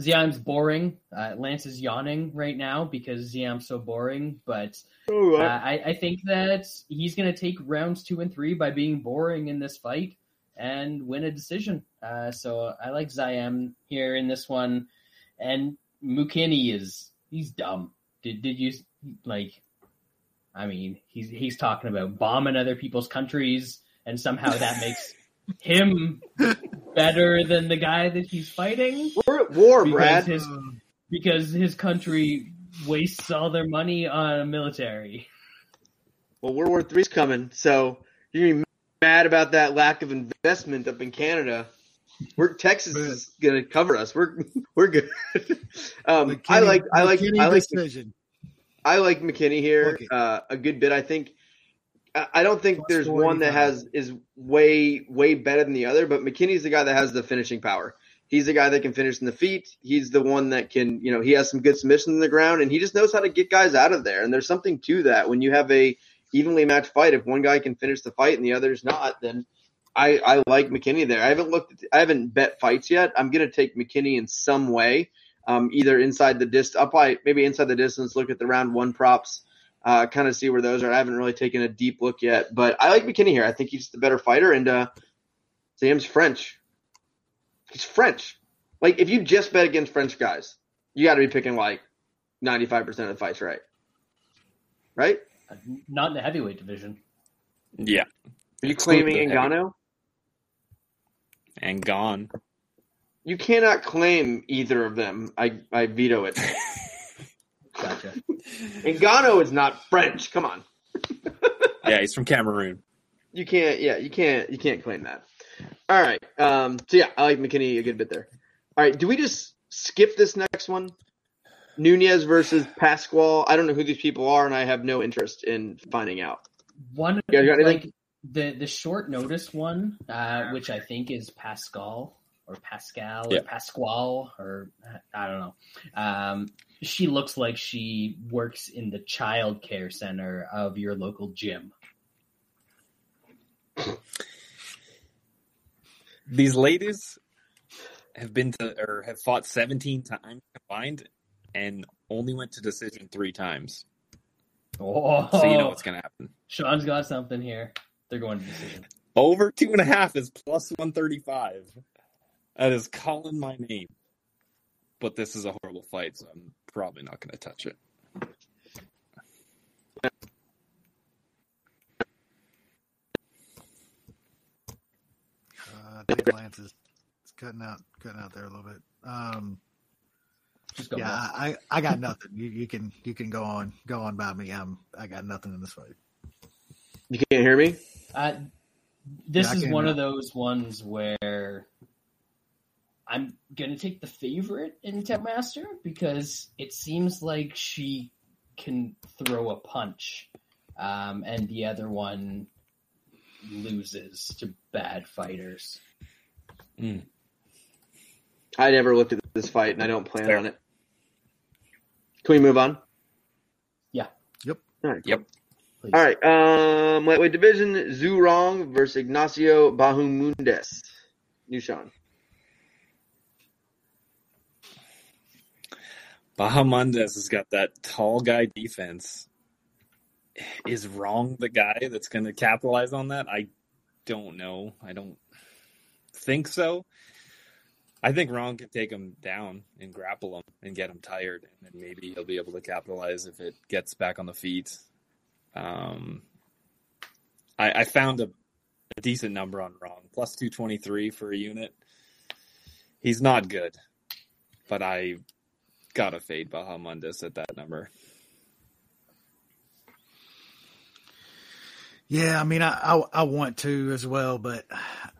Ziam's boring. Uh, Lance is yawning right now because Ziam's so boring. But uh, I- I, I think that he's going to take rounds two and three by being boring in this fight and win a decision. Uh, so I like Ziam here in this one. And McKinney is he's dumb. Did did you like? I mean, he's he's talking about bombing other people's countries, and somehow that makes him better than the guy that he's fighting We're at war, because Brad. his because his country wastes all their money on a military. Well, World War Three's coming, so you're gonna be mad about that lack of investment up in Canada. We're Texas is gonna cover us. We're we're good. um, McKinney- I like I like McKinney I like decision. I like McKinney here Okay. uh, a good bit. I think I don't think Plus there's one that has is way way better than the other, but McKinney's the guy that has the finishing power. He's the guy that can finish in the feet. He's the one that can, you know, he has some good submissions in the ground, and he just knows how to get guys out of there. And there's something to that when you have a evenly matched fight. If one guy can finish the fight and the other's not, then I, I like McKinney there. I haven't looked, I haven't bet fights yet. I'm gonna take McKinney in some way. um, either inside the dist, up by maybe inside the distance. Look at the round one props, uh, kind of see where those are. I haven't really taken a deep look yet, but I like McKinney here. I think he's the better fighter, and uh, Sam's French. He's French. Like if you just bet against French guys, you got to be picking like ninety five percent of the fights right, right? Not in the heavyweight division. Yeah, Are you claiming the heavy- and gone. You cannot claim either of them. I, I veto it. Gotcha. Ngannou is not French. Come on. Yeah, he's from Cameroon. You can't. Yeah, you can't. You can't claim that. All right. Um. So yeah, I like McKinney a good bit there. All right. Do we just skip this next one? Nunez versus Pasquale. I don't know who these people are, and I have no interest in finding out. One You got like the the short notice one, uh, which I think is Pascal or Pascal Yeah. or Pasquale or I don't know. Um, she looks like she works in the child care center of your local gym. These ladies have been to or have fought 17 times combined and only went to decision three times. Oh, So you know what's going to happen. Sean's got something here. They're going to decision. Over two and a half is plus 135. That is calling my name. But this is a horrible fight, so I'm probably not going to touch it. Uh, I think Lance is is cutting out, cutting out there a little bit. Um, Just go. yeah, Mel. I, I got nothing. You, you can, you can go on, go on by me. I'm, I got nothing in this fight. You can't hear me. Uh, this Yeah, is can- one of those ones where I'm gonna take the favorite in Master because it seems like she can throw a punch, um, and the other one loses to bad fighters. I never looked at this fight, and I don't plan Fair. on it. Can we move on? Yeah. Yep. All right. Yep. Please. All right. Um, lightweight division: Zhu Rong versus Ignacio Bahamondes. New Sean. Bahamondes has got that tall guy defense. Is wrong the guy that's going to capitalize on that? I don't know. I don't think so. I think Wrong can take him down and grapple him and get him tired, and then maybe he'll be able to capitalize if it gets back on the feet. Um, I, I found a, a decent number on Wrong, plus two twenty three for a unit. He's not good, but I gotta fade Bahamondes at that number. Yeah, I mean, I, I I want to as well, but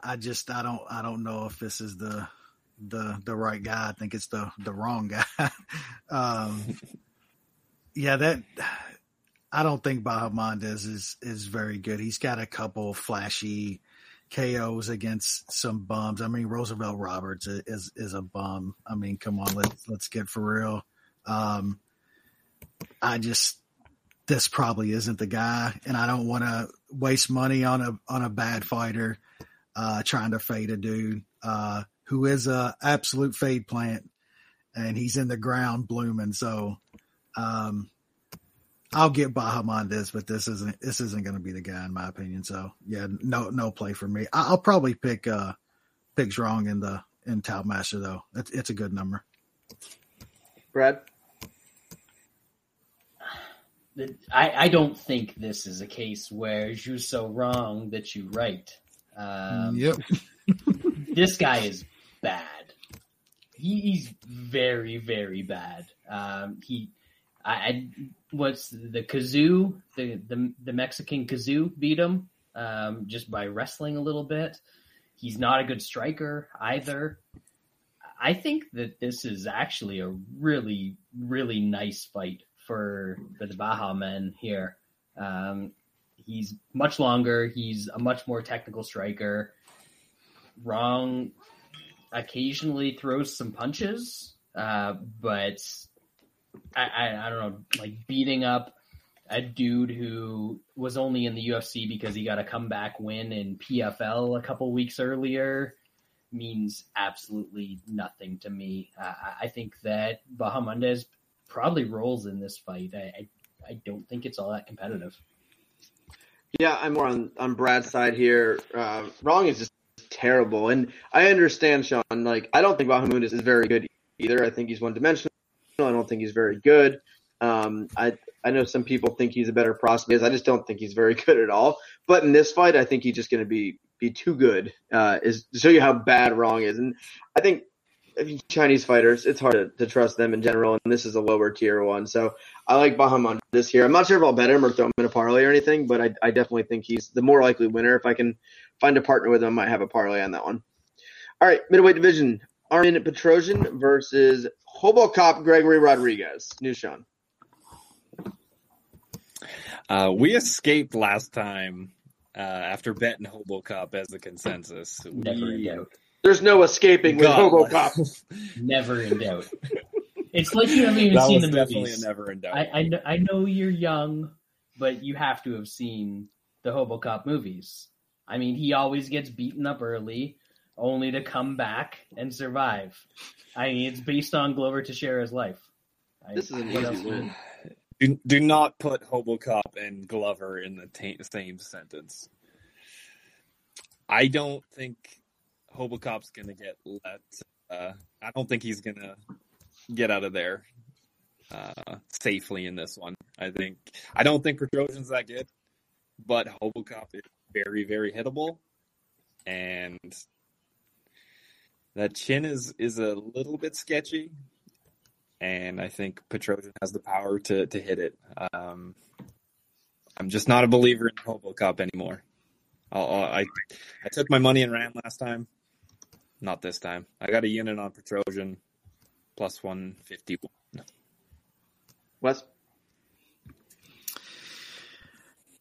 I just I don't I don't know if this is the the the right guy. I think it's the the wrong guy. um, yeah, that I don't think Bahamondes is is very good. He's got a couple flashy KOs against some bums. I mean, Roosevelt Roberts is is, a bum. I mean, come on, let's let's get for real. Um, I just this probably isn't the guy, and I don't want to waste money on a on a bad fighter uh, trying to fade a dude uh, who is a absolute fade plant, and he's in the ground blooming. So um, I'll get Bahamondes, but this isn't this isn't going to be the guy in my opinion. So yeah, no no play for me. I, I'll probably pick uh, pick strong in the in Tout Master though. It's, it's a good number. Brad. I, I don't think this is a case where you're so wrong that you right. Um, yep. this guy is bad. He, he's very, very bad. Um, he, I, I, what's the kazoo? The, the the Mexican kazoo beat him um, just by wrestling a little bit. He's not a good striker either. I think that this is actually a really, really nice fight for the Baja men here. Um, he's much longer. He's a much more technical striker. Wrong occasionally throws some punches, uh, but I, I, I don't know, like beating up a dude who was only in the UFC because he got a comeback win in PFL a couple weeks earlier. means absolutely nothing to me. Uh, I think that Bahamondes probably rolls in this fight. I, I, I don't think it's all that competitive. Yeah, I'm more on on Brad's side here. Uh, wrong is just terrible, and I understand Sean. Like, I don't think Bahamondes is very good either. I think he's one dimensional. I don't think he's very good. Um, I I know some people think he's a better prospect. I just don't think he's very good at all. But in this fight, I think he's just going to be be too good. Uh, is to show you how bad Wrong is, and I think Chinese fighters, it's hard to, to, trust them in general, and this is a lower tier one. So I like Bahamon this year. I'm not sure if I'll bet him or throw him in a parlay or anything, but I, I definitely think he's the more likely winner. If I can find a partner with him, I might have a parlay on that one. All right, middleweight division: Armin Petrosyan versus Robocop Gregory Rodriguez. New Sean. Uh, we escaped last time uh, after betting Hobocop as the consensus. Never we, in doubt. There's no escaping with God. Hobocop. never in doubt. It's like you haven't even that seen the definitely movies. never in doubt. I, I, know, I know you're young, but you have to have seen the Hobocop movies. I mean, he always gets beaten up early, only to come back and survive. I mean, it's based on Glover Teixeira's life. This is an easy win. Do, do not put Hobocop and Glover in the t- same sentence. I don't think Hobocop's gonna get let. Uh, I don't think he's gonna get out of there uh, safely in this one. I think I don't think Petrosyan's that good, but Hobocop is very very hittable, and that chin is is a little bit sketchy and I think Petrosyan has the power to to hit it. Um, I'm just not a believer in Hobocop anymore. I'll, i I took my money and ran last time. Not this time. I got a unit on Petrosyan plus one fifty one. Wes.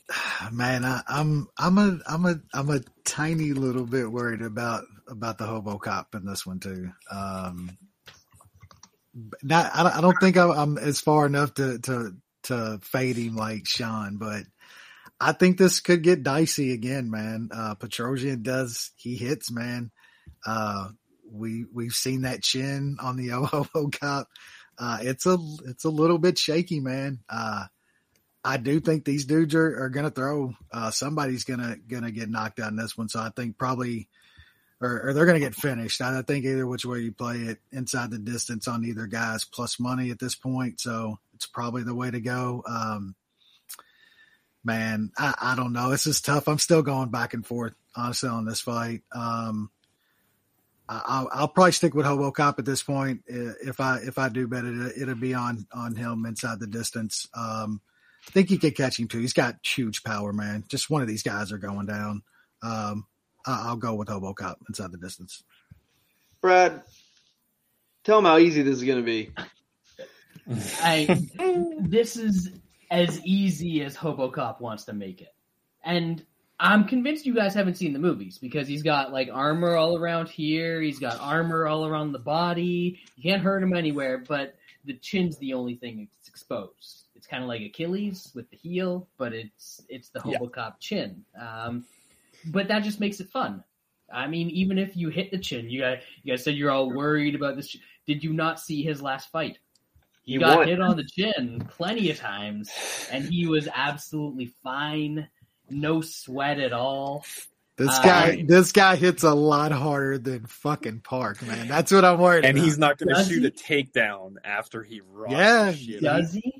Man, I, I'm I'm a I'm a I'm a tiny little bit worried about about the hobo cop in this one too. Um, not I don't think I'm as far enough to to to fade him like Sean, but I think this could get dicey again, man. Uh, Petrosyan does he hits, man. Uh, we we've seen that chin on the OHO cop. Uh, it's a it's a little bit shaky, man. Uh, I do think these dudes are, are gonna throw. Uh, somebody's gonna gonna get knocked out in this one, so I think probably or, or they're going to get finished. I think either which way you play it, inside the distance on either guy's plus money at this point. So it's probably the way to go. Um, man, I, I, don't know. This is tough. I'm still going back and forth, honestly, on this fight. Um, I, will I'll probably stick with Hobo Cop at this point. If I if I do bet it, it'll be on on him inside the distance. Um, I think he could catch him too. He's got huge power, man. Just one of these guys are going down. Um, I'll go with Hobo Cop inside the distance. Brad, tell him how easy this is going to be. I, this is as easy as Hobo Cop wants to make it. And I'm convinced you guys haven't seen the movies because he's got like armor all around here. He's got armor all around the body. You can't hurt him anywhere, but the chin's the only thing that's exposed. It's kind of like Achilles with the heel, but it's it's the Hobo Cop yeah. chin. Um, but that just makes it fun. I mean, even if you hit the chin, you guys, you guys said you're all worried about this. Did you not see his last fight? He, he got won. hit on the chin plenty of times, and he was absolutely fine, no sweat at all. This uh, guy, this guy hits a lot harder than fucking Park, man. That's what I'm worried. And about. he's not going to shoot he? a takedown after he runs. Yeah, does he?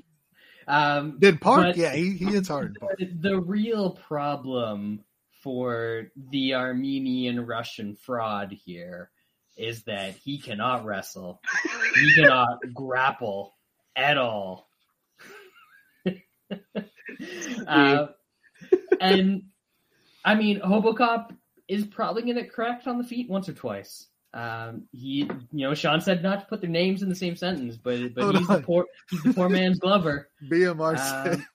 Um, then Park, yeah, he, he hits hard. The, the real problem for the Armenian Russian fraud here is that he cannot wrestle. he cannot grapple at all. uh, and I mean, Hobocop is probably going to crack on the feet once or twice. Um, he, you know, Sean said not to put their names in the same sentence, but but he's the poor he's the poor man's Glover. BMR um,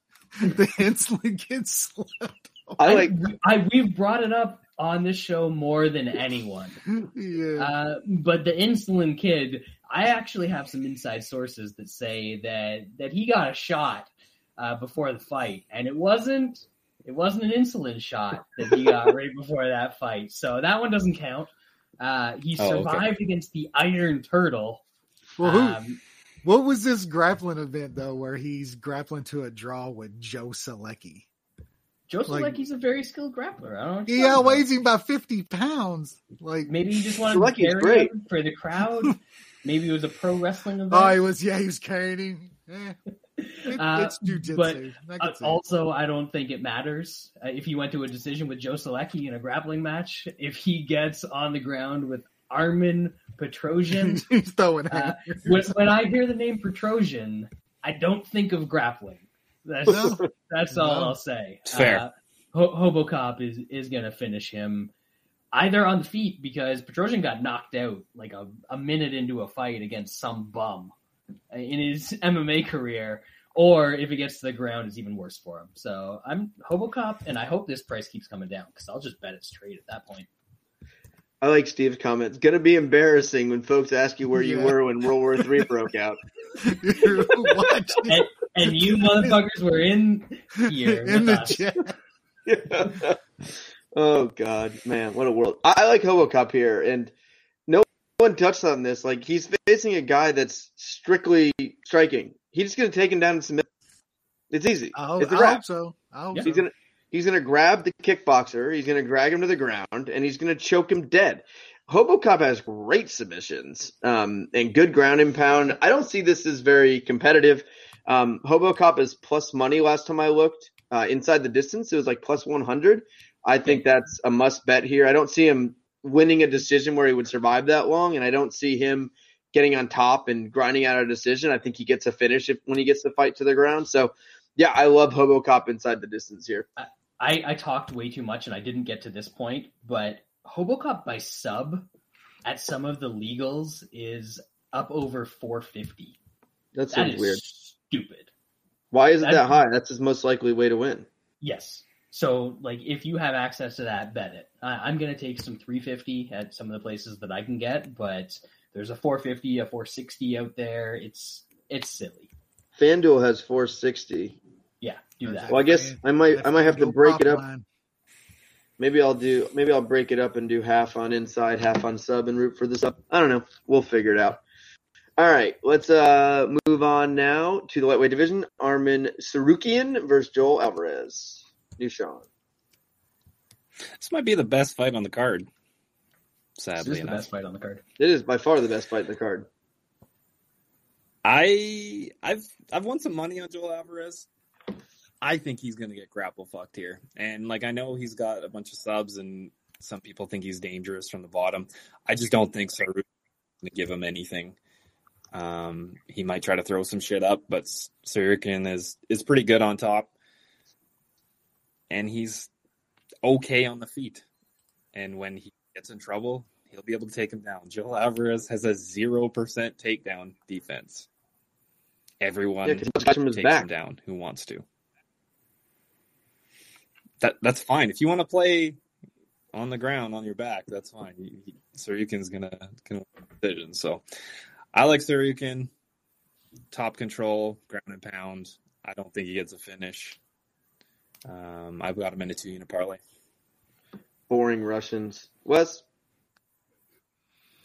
the insulin gets slept I like. I, I, we've brought it up on this show more than anyone. yeah. Uh, but the insulin kid, I actually have some inside sources that say that that he got a shot uh, before the fight, and it wasn't it wasn't an insulin shot that he got right before that fight. So that one doesn't count. Uh, he Oh, okay. survived against the Iron Turtle. Well, who? Um, what was this grappling event though, where he's grappling to a draw with Joe Solecki? Joe Like- Solecki's a very skilled grappler. I don't know. what He about. outweighs him by fifty pounds. Like, Maybe he just wanted Solecki's to carry great. him for the crowd. Maybe it was a pro wrestling event. oh, he was. Yeah, he was carrying him. Eh, it- Uh, it's jujitsu. but, I Uh, can see it. also, I don't think it matters uh, if he went to a decision with Joe Solecki in a grappling match. If he gets on the ground with Armin Petrosyan, he's throwing. uh, when, when I hear the name Petrosyan, I don't think of grappling. That's No. that's all No. I'll say. Fair. Uh, Ho- Hobocop is is going to finish him either on the feet because Petrosyan got knocked out like a, a minute into a fight against some bum in his MMA career, or if it gets to the ground, it's even worse for him. So I'm Hobocop, and I hope this price keeps coming down because I'll just bet it's trade at that point. I like Steve's comment. It's gonna be embarrassing when folks ask you where you Yeah. were when World War Three broke out. And, and you motherfuckers were in here in with the us. chat. oh God, man, what a world! I, I like Hobocop here, and no one touched on this. Like he's facing a guy that's strictly striking. He's just gonna take him down and submit. It's easy. I hope, it's a I wrap. hope so. I hope Yeah. so. He's gonna he's gonna grab the kickboxer. He's gonna drag him to the ground, and he's gonna choke him dead. Hobocop has great submissions um, and good ground and pound. I don't see this as very competitive. Um, Hobocop is plus money last time I looked. Uh, inside the distance, it was like plus 100. I think that's a must bet here. I don't see him winning a decision where he would survive that long, and I don't see him getting on top and grinding out a decision. I think he gets a finish if, when he gets the fight to the ground. So, yeah, I love Hobocop inside the distance here. I, I talked way too much and I didn't get to this point, but Hobocop by sub at some of the legals is up over 450. That That seems is weird. stupid. Why is it That'd that high? That's his most likely way to win. Yes. So, like, if you have access to that, bet it. I I'm going to take some 350 at some of the places that I can get, but there's a 450, a 460 out there. It's it's silly. FanDuel has 460. Yeah, do that. Well, I guess I might I might have to break it up. Maybe I'll do maybe I'll break it up and do half on inside, half on sub, and root for the sub. I don't know. We'll figure it out. All right, let's uh move on now to the lightweight division. Armin Tsarukyan versus Joel Alvarez. New Sean. This might be the best fight on the card. This Sadly is the best fight on the card. It is by far the best fight in the card. I I've I've won some money on Joel Alvarez. I think he's gonna get grapple fucked here, and like I know he's got a bunch of subs, and some people think he's dangerous from the bottom. I just don't think Saru gonna give him anything. Um, he might try to throw some shit up, but Tsarukyan is is pretty good on top, and he's okay on the feet. And when he gets in trouble, he'll be able to take him down. Joel Alvarez has a zero percent takedown defense. Everyone Yeah, 'cause he guys takes back. him down who wants to. That that's fine. If you want to play on the ground on your back, that's fine. He- he- Tsarukyan's gonna gonna decision. So I like Tsarukyan. Top control, ground and pound. I don't think he gets a finish. Um, I've got him in a two unit parlay. Boring Russians. Wes.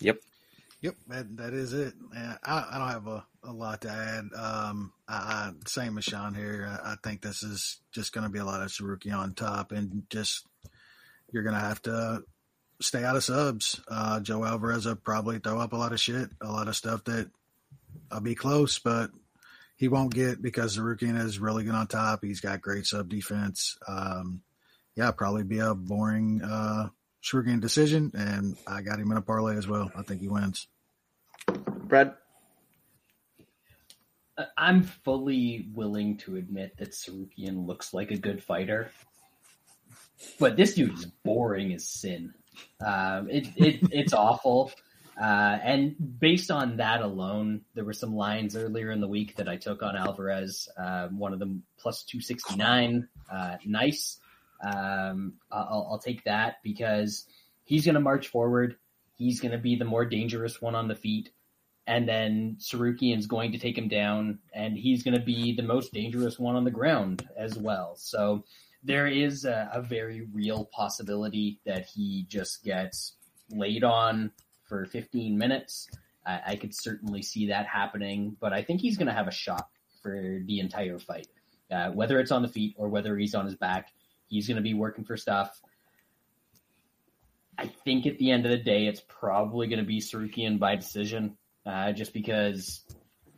Yep. Yep, that that is it. Yeah, I, I don't have a, a lot to add. Um, I, I same as Sean here. I, I think this is just going to be a lot of Saruki on top, and just you're going to have to stay out of subs. Uh, Joe Alvarez will probably throw up a lot of shit, a lot of stuff that I'll be close, but he won't get because Tsarukyan is really good on top. He's got great sub defense. Um, yeah, probably be a boring uh, Tsarukyan decision, and I got him in a parlay as well. I think he wins. Brad. I'm fully willing to admit that Tsarukyan looks like a good fighter, but this dude is boring as sin. Um, it, it it's awful. Uh, and based on that alone, there were some lines earlier in the week that I took on Alvarez. Uh, one of them plus 269. Uh, nice. Um, I'll, I'll take that because he's going to march forward. He's going to be the more dangerous one on the feet. And then Tsarukyan's going to take him down, and he's going to be the most dangerous one on the ground as well. So there is a, a very real possibility that he just gets laid on for 15 minutes, I, I could certainly see that happening. But I think he's going to have a shot for the entire fight, uh, whether it's on the feet or whether he's on his back. He's going to be working for stuff. I think at the end of the day, it's probably going to be Tsarukyan by decision, uh, just because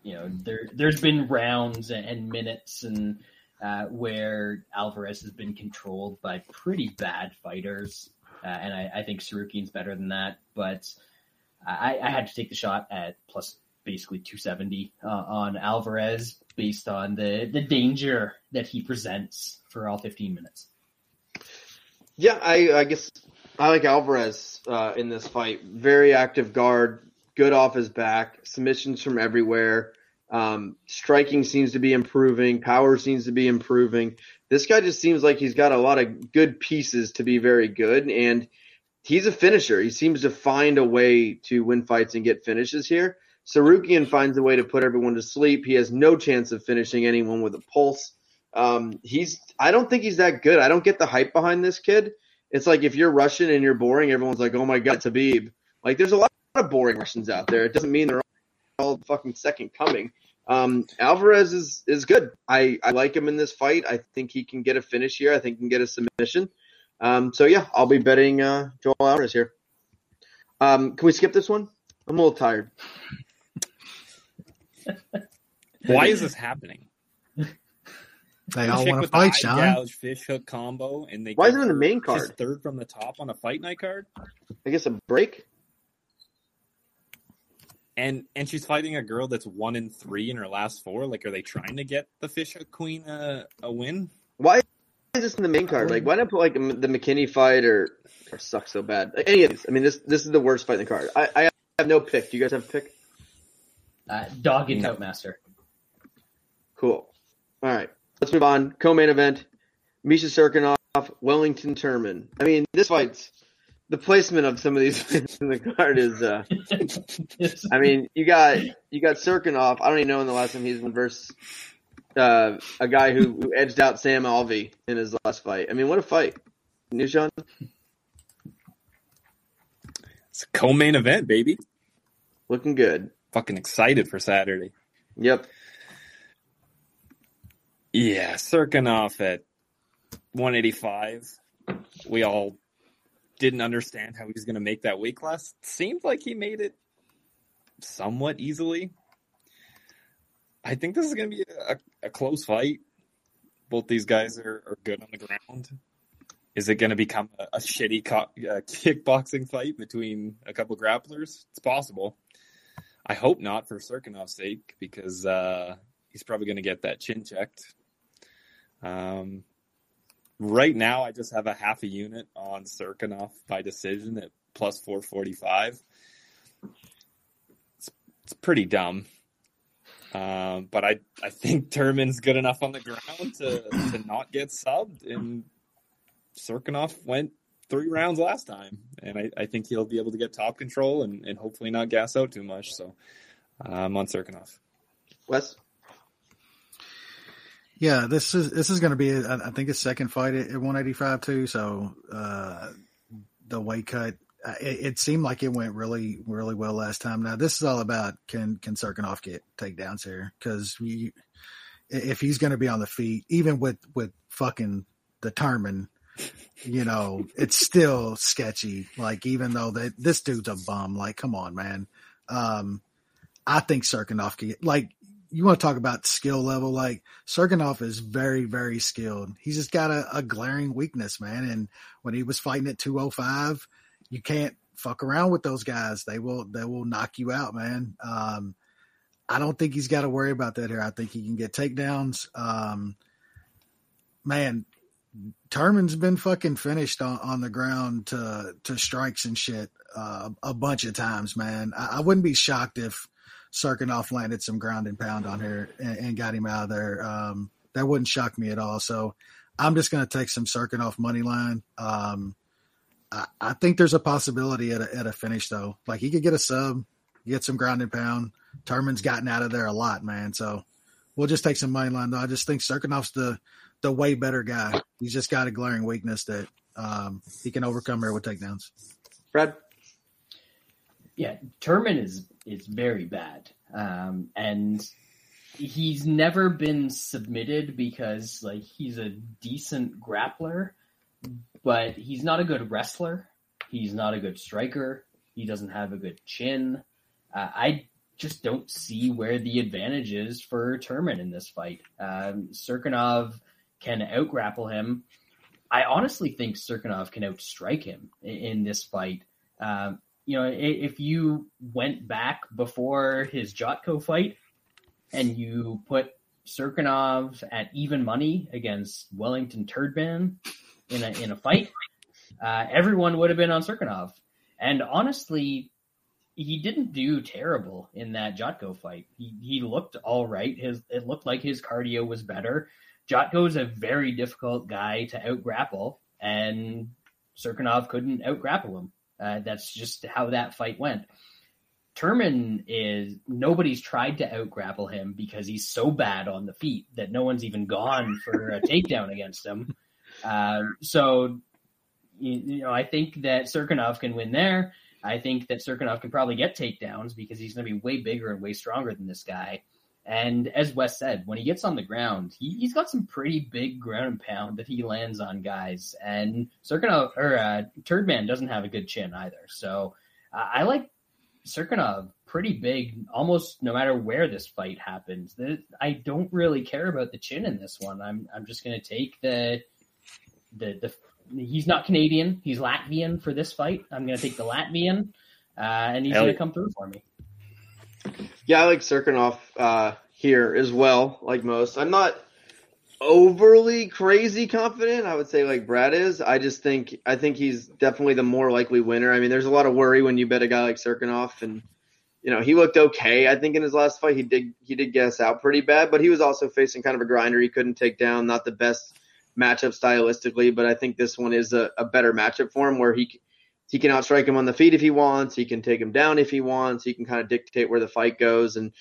you know there there's been rounds and minutes and uh, where Alvarez has been controlled by pretty bad fighters, uh, and I, I think Tsarukyan's better than that. But I, I had to take the shot at plus basically 270 uh, on Alvarez based on the the danger that he presents for all 15 minutes. Yeah, I, I guess I like Alvarez uh, in this fight. Very active guard, good off his back, submissions from everywhere. Um, striking seems to be improving. Power seems to be improving. This guy just seems like he's got a lot of good pieces to be very good, and he's a finisher. He seems to find a way to win fights and get finishes here. Tsarukyan finds a way to put everyone to sleep. He has no chance of finishing anyone with a pulse. Um, he's I don't think he's that good. I don't get the hype behind this kid. It's like if you're Russian and you're boring, everyone's like, "Oh my god, Khabib!" Like there's a lot of boring Russians out there. It doesn't mean they're all fucking second coming. Um, Alvarez is is good. I I like him in this fight. I think he can get a finish here. I think he can get a submission. Um, so yeah, I'll be betting uh, Joel Alvarez here. Um, can we skip this one? I'm a little tired. Why is this happening? They all want to with the fight, eye Sean. gouge fish hook combo, and they Why is give it in the main card? third from the top on a fight night card, I guess a break. and and she's fighting a girl that's one in three in her last four. Like, are they trying to get the fish hook queen a, a win? Why is this in the main card? Like, why not put like the McKinney fight or or suck so bad? Like, any of these. I mean, this this is the worst fight in the card. I, I have no pick. Do you guys have a pick? Uh, dog and No. Outmaster. Cool. All right, let's move on. Co-main event: Misha Cirkunov, Wellington Turman. I mean, this fight's the placement of some of these fights in the card is. uh I mean, you got you got Cirkunov. I don't even know when the last time he's been versus uh, a guy who, who edged out Sam Alvey in his last fight. I mean, what a fight! New It's a co-main event, baby. Looking good. Fucking excited for Saturday. Yep. Yeah, Cirkunov at 185. We all didn't understand how he was going to make that weight class. Seemed like he made it somewhat easily. I think this is going to be a, a close fight. Both these guys are, are good on the ground. Is it going to become a, a shitty co- uh, kickboxing fight between a couple grapplers? It's possible. I hope not for Cirkunov's sake because uh, he's probably going to get that chin checked. Um, right now, I just have a half a unit on Cirkunov by decision at plus 445. It's, it's pretty dumb. Um, but I, I think Turman's good enough on the ground to, to not get subbed. And Cirkunov went three rounds last time. And I, I think he'll be able to get top control and, and hopefully not gas out too much. So I'm on Cirkunov. Wes. Yeah, this is this is going to be, I think, his second fight at, at 185 too. So uh, the weight cut, it, it seemed like it went really, really well last time. Now this is all about can can Cirkunov get takedowns here because if he's going to be on the feet, even with with fucking the determined, you know, it's still sketchy. Like even though that this dude's a bum, like come on, man. Um, I think Cirkunov can like you want to talk about skill level. Like Cirkunov is very, very skilled. He's just got a, a glaring weakness, man. And when he was fighting at 205, you can't fuck around with those guys. They will, they will knock you out, man. Um, I don't think he's got to worry about that here. I think he can get takedowns. Um, man, Turman's been fucking finished on, on the ground to, to strikes and shit, uh, a bunch of times, man. I, I wouldn't be shocked if, Cirkunov landed some ground and pound on her and, and got him out of there. Um, that wouldn't shock me at all. So I'm just going to take some Cirkunov money line. Um, I, I, think there's a possibility at a, at a finish though. Like he could get a sub, get some ground and pound. Turman's gotten out of there a lot, man. So we'll just take some money line though. I just think Cirkunov's the, the way better guy. He's just got a glaring weakness that um, he can overcome here with takedowns. Brad. Yeah, Turman is is very bad, um, and he's never been submitted because like he's a decent grappler, but he's not a good wrestler. He's not a good striker. He doesn't have a good chin. Uh, I just don't see where the advantage is for Turman in this fight. Um, Cirkunov can outgrapple him. I honestly think Cirkunov can outstrike him in, in this fight. Um, you know, if you went back before his Jotko fight and you put Cirkunov at even money against Wellington Turdman in a in a fight, uh, everyone would have been on Cirkunov. And honestly, he didn't do terrible in that Jotko fight. He he looked all right. His it looked like his cardio was better. Jotko is a very difficult guy to out grapple, and Serkinov couldn't out grapple him. Uh, that's just how that fight went. Turman is nobody's tried to out grapple him because he's so bad on the feet that no one's even gone for a takedown against him. Um, so, you, you, know, I think that Cirkunov can win there. I think that Cirkunov can probably get takedowns because he's going to be way bigger and way stronger than this guy. And as Wes said, when he gets on the ground, he, has got some pretty big ground and pound that he lands on guys. And Cirkunov or uh, Turdman doesn't have a good chin either. So uh, I like Cirkunov pretty big, almost no matter where this fight happens. I don't really care about the chin in this one. I'm I'm just going to take the the the. He's not Canadian. He's Latvian for this fight. I'm going to take the Latvian, uh, and he's going to come through for me. Yeah, I like Cirkunov uh, here as well, like most. I'm not overly crazy confident. I would say like Brad is. I just think I think he's definitely the more likely winner. I mean, there's a lot of worry when you bet a guy like Cirkunov, and you know he looked okay. I think in his last fight he did he did us out pretty bad, but he was also facing kind of a grinder. He couldn't take down. Not the best matchup stylistically, but I think this one is a, a better matchup for him where he he can outstrike him on the feet if he wants. He can take him down if he wants. He can kind of dictate where the fight goes. And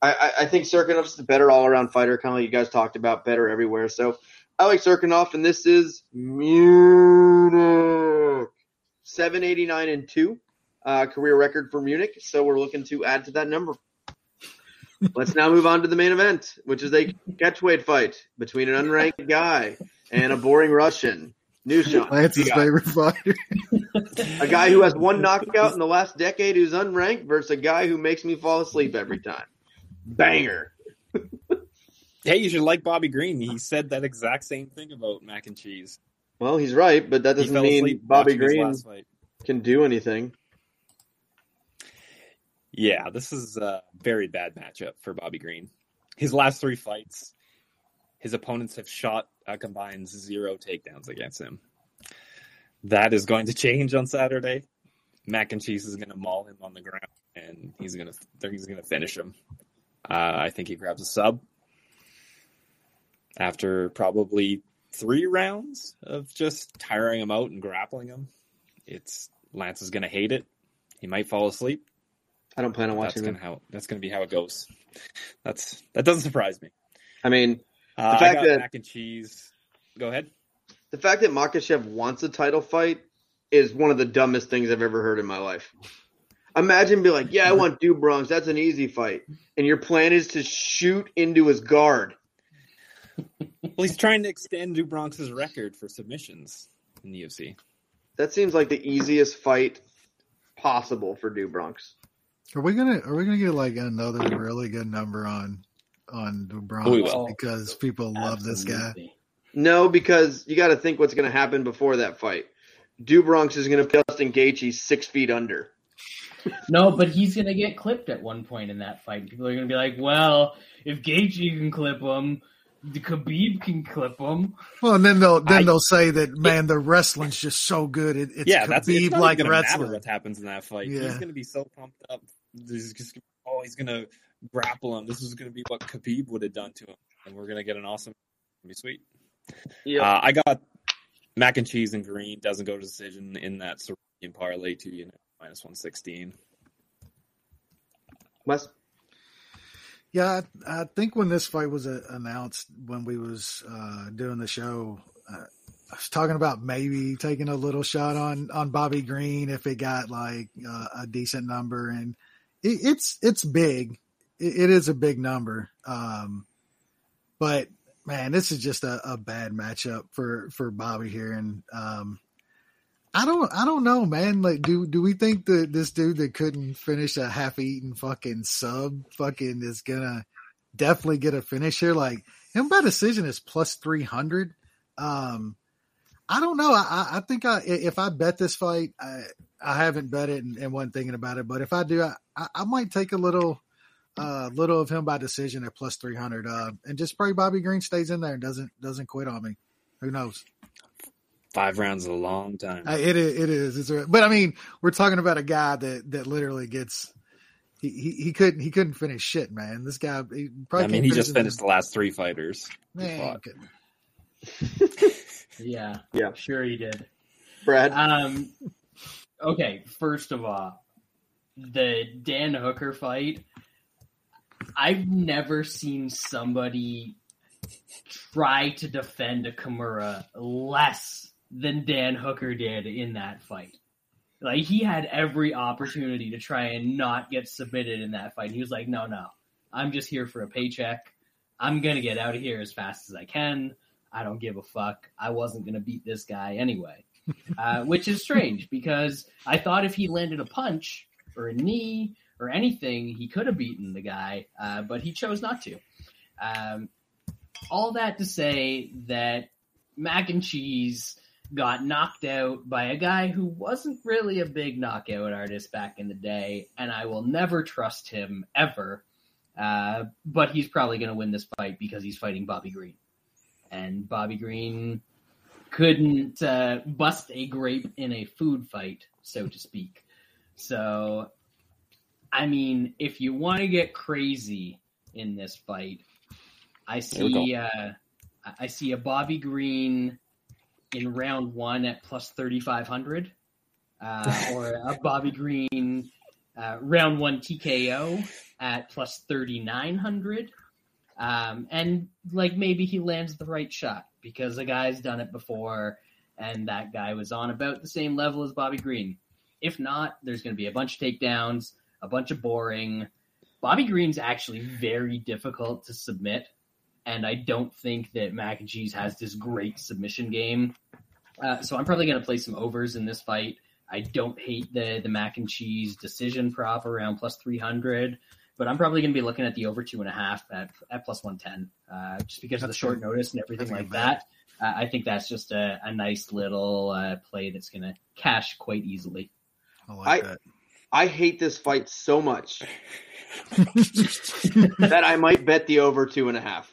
I, I think Cirkunov's a better all around fighter, kind of like you guys talked about, better everywhere. So I like Cirkunov, and this is Munich. 789 and 2 uh, career record for Munich. So we're looking to add to that number. Let's now move on to the main event, which is a catchweight fight between an unranked guy and a boring Russian. Nushan. Lance's favorite fighter. a guy who has one knockout in the last decade who's unranked versus a guy who makes me fall asleep every time. Banger. hey, you should like Bobby Green. He said that exact same thing about mac and cheese. Well, he's right, but that doesn't mean Bobby Green can do anything. Yeah, this is a very bad matchup for Bobby Green. His last three fights, his opponents have shot a combined zero takedowns against him. That is going to change on Saturday. Mac and Cheese is going to maul him on the ground, and he's going to he's going to finish him. Uh, I think he grabs a sub after probably three rounds of just tiring him out and grappling him. It's Lance is going to hate it. He might fall asleep. I don't plan on watching. That's going to how that's going to be how it goes. That's that doesn't surprise me. I mean, uh, the fact that mac and cheese. Go ahead. The fact that Makhachev wants a title fight is one of the dumbest things I've ever heard in my life. Imagine be like, yeah, I want Do Bronx. That's an easy fight, and your plan is to shoot into his guard. well, he's trying to extend Do Bronx's record for submissions in the UFC. That seems like the easiest fight possible for Do Bronx. Are we gonna Are we gonna get like another really good number on on Do Bronx because people love this guy? No, because you got to think what's going to happen before that fight. Do Bronx is going to put Justin Gaethje six feet under. no, but he's going to get clipped at one point in that fight. People are going to be like, "Well, if Gaethje can clip him, the Khabib can clip him." Well, and then they'll then I, they'll say that man, the wrestling's just so good. It, it's yeah, Khabib that's it's like wrestling. What happens in that fight? Yeah. He's going to be so pumped up. He's just, oh, he's going to grapple him. This is going to be what Khabib would have done to him, and we're going to get an awesome. Be sweet. Yeah, uh, I got mac and cheese and green doesn't go to decision in that Saronian parlay to you know minus one sixteen. Wes. Yeah, I, I, think when this fight was uh, announced, when we was uh, doing the show, uh, I was talking about maybe taking a little shot on on Bobby Green if it got like uh, a decent number, and it, it's it's big. It, it is a big number, um, but man, this is just a, a bad matchup for for Bobby here, and um, I don't I don't know, man. Like, do do we think that this dude that couldn't finish a half eaten fucking sub fucking is gonna definitely get a finish here? Like, him by decision is plus three hundred. Um, I don't know. I, I think I if I bet this fight, I, I haven't bet it and, and wasn't thinking about it. But if I do, I, I might take a little, uh, little of him by decision at plus three hundred, uh, and just pray Bobby Green stays in there and doesn't doesn't quit on me. Who knows? Five rounds is a long time. Uh, it is. It is. It's a, but I mean, we're talking about a guy that that literally gets. He, he, he couldn't he couldn't finish shit, man. This guy. He probably I mean, he just finished the- the last three fighters. Man, fought. Yeah. Yeah. Sure he did. Brad. Um, okay, first of all, the Dan Hooker fight. I've never seen somebody try to defend a Kimura less than Dan Hooker did in that fight. Like he had every opportunity to try and not get submitted in that fight. He was like, "No, no, I'm just here for a paycheck. I'm gonna get out of here as fast as I can. I don't give a fuck. I wasn't gonna beat this guy anyway." uh, which is strange because I thought if he landed a punch or a knee or anything, he could have beaten the guy, uh, but he chose not to. Um, all that to say that Mac and Cheese got knocked out by a guy who wasn't really a big knockout artist back in the day, and I will never trust him ever. Uh, but he's probably going to win this fight because he's fighting Bobby Green. And Bobby Green couldn't uh, bust a grape in a food fight, so to speak. So, I mean, if you want to get crazy in this fight, I see uh, I- see a Bobby Green in round one at plus thirty five hundred, uh, or a Bobby Green uh, round one TKO at plus thirty nine hundred. Um, and like maybe he lands the right shot because a guy's done it before and that guy was on about the same level as Bobby Green. If not, there's going to be a bunch of takedowns, a bunch of boring. Bobby Green's actually very difficult to submit, and I don't think that Mac and Cheese has this great submission game. Uh, so I'm probably going to play some overs in this fight. I don't hate the the Mac and Cheese decision prop around plus 300 but I'm probably going to be looking at the over two and a half at, at plus 110, uh, just because of the short a- notice and everything that's like that. Uh, I think that's just a, a nice little uh, play that's going to cash quite easily. I like I- that. I hate this fight so much that I might bet the over two and a half.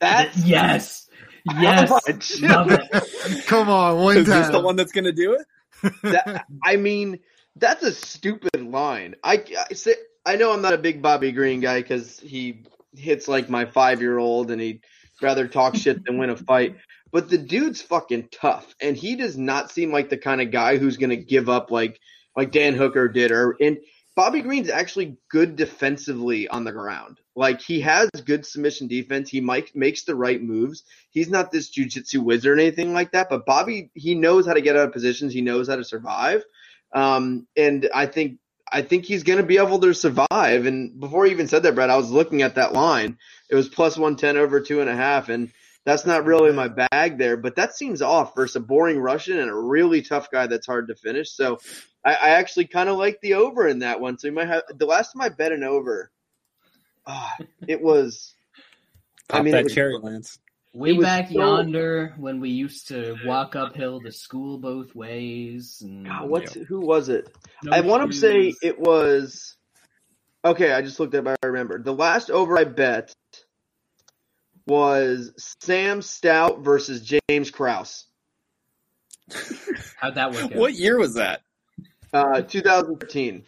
That's yes, yes, much? love it. Come on, one Is this the one that's going to do it? that, I mean, that's a stupid line. I, I say I know I'm not a big Bobby Green guy because he hits like my five year old and he'd rather talk shit than win a fight. But the dude's fucking tough, and he does not seem like the kind of guy who's going to give up like like Dan Hooker did. Or and Bobby Green's actually good defensively on the ground. Like he has good submission defense. He might makes the right moves. He's not this jujitsu wizard or anything like that. But Bobby, he knows how to get out of positions. He knows how to survive. Um, and I think I think he's going to be able to survive. And before you even said that, Brad, I was looking at that line. It was plus one ten over two and a half, and that's not really my bag there. But that seems off versus a boring Russian and a really tough guy that's hard to finish. So I, I actually kind of like the over in that one. So you might have the last time I bet an over. ah, it was. Pop I mean, that was- cherry, Lance. Way back so- yonder when we used to walk uphill to school both ways. And God, what's who was it? no I want to say it was. Okay, I just looked up. I remember the last over I bet was Sam Stout versus James Krause, How'd that work out? What year was that? uh, 2013.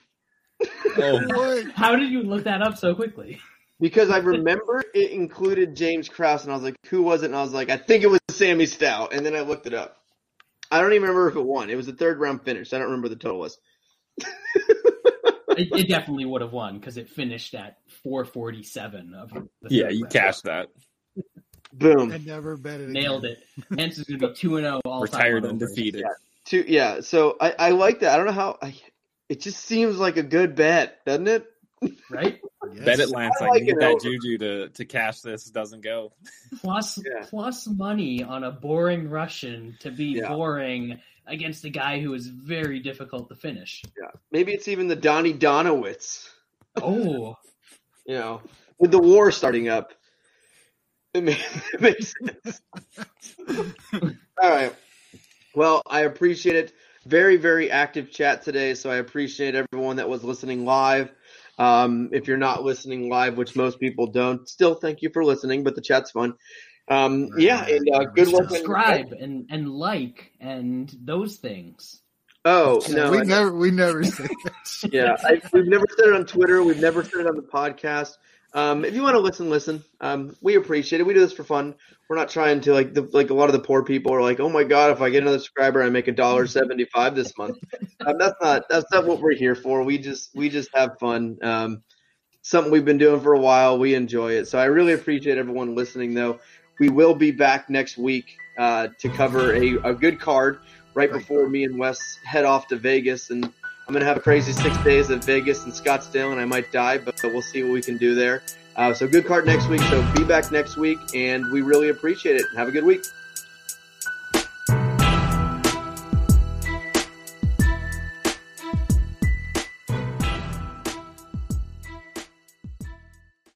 Oh, What? How did you look that up so quickly? Because I remember it included James Krause, and I was like, "Who was it?" And I was like, "I think it was Sammy Stout." And then I looked it up. I don't even remember if it won. It was a third round finish. I don't remember what the total was. It, it definitely would have won because it finished at 447 of the yeah, you round. cashed that. Boom. And never bet it. Nailed again. it. Hence is going to be two and oh zero all Retired time. on overs. undefeated. Yeah. Two, yeah. So I, I like that. I don't know how. I, it just seems like a good bet, doesn't it? right? Yes. Bet it, Lance. I I, like need it that over. juju to to cash this. Doesn't go. Plus, Yeah. plus money on a boring Russian to be Yeah. boring against a guy who is very difficult to finish. Yeah. Maybe it's even the Donnie Donowitz. Oh, You know, with the war starting up. It, ma- it makes sense. All right. Well, I appreciate it. Very, very active chat today. So I appreciate everyone that was listening live. Um, if you're not listening live, which most people don't, still thank you for listening, but the chat's fun. Um, yeah, and uh, good luck. on- subscribe and, and like and those things. Oh, no. we I- never we never say that. yeah, I, we've never said it on Twitter. We've never said it on the podcast. Um, if you want to listen, listen. Um, we appreciate it. We do this for fun. We're not trying to like the like a lot of the poor people are like, oh my god, if I get another subscriber, I make a dollar seventy five this month. Um, that's not that's not what we're here for. We just we just have fun. Um, something we've been doing for a while. We enjoy it. So I really appreciate everyone listening. Though we will be back next week uh, to cover a, a good card right before me and Wes head off to Vegas and. I'm gonna have a crazy six days at Vegas and Scottsdale, and I might die, but we'll see what we can do there. Uh, so good card next week. So be back next week, and we really appreciate it. Have a good week.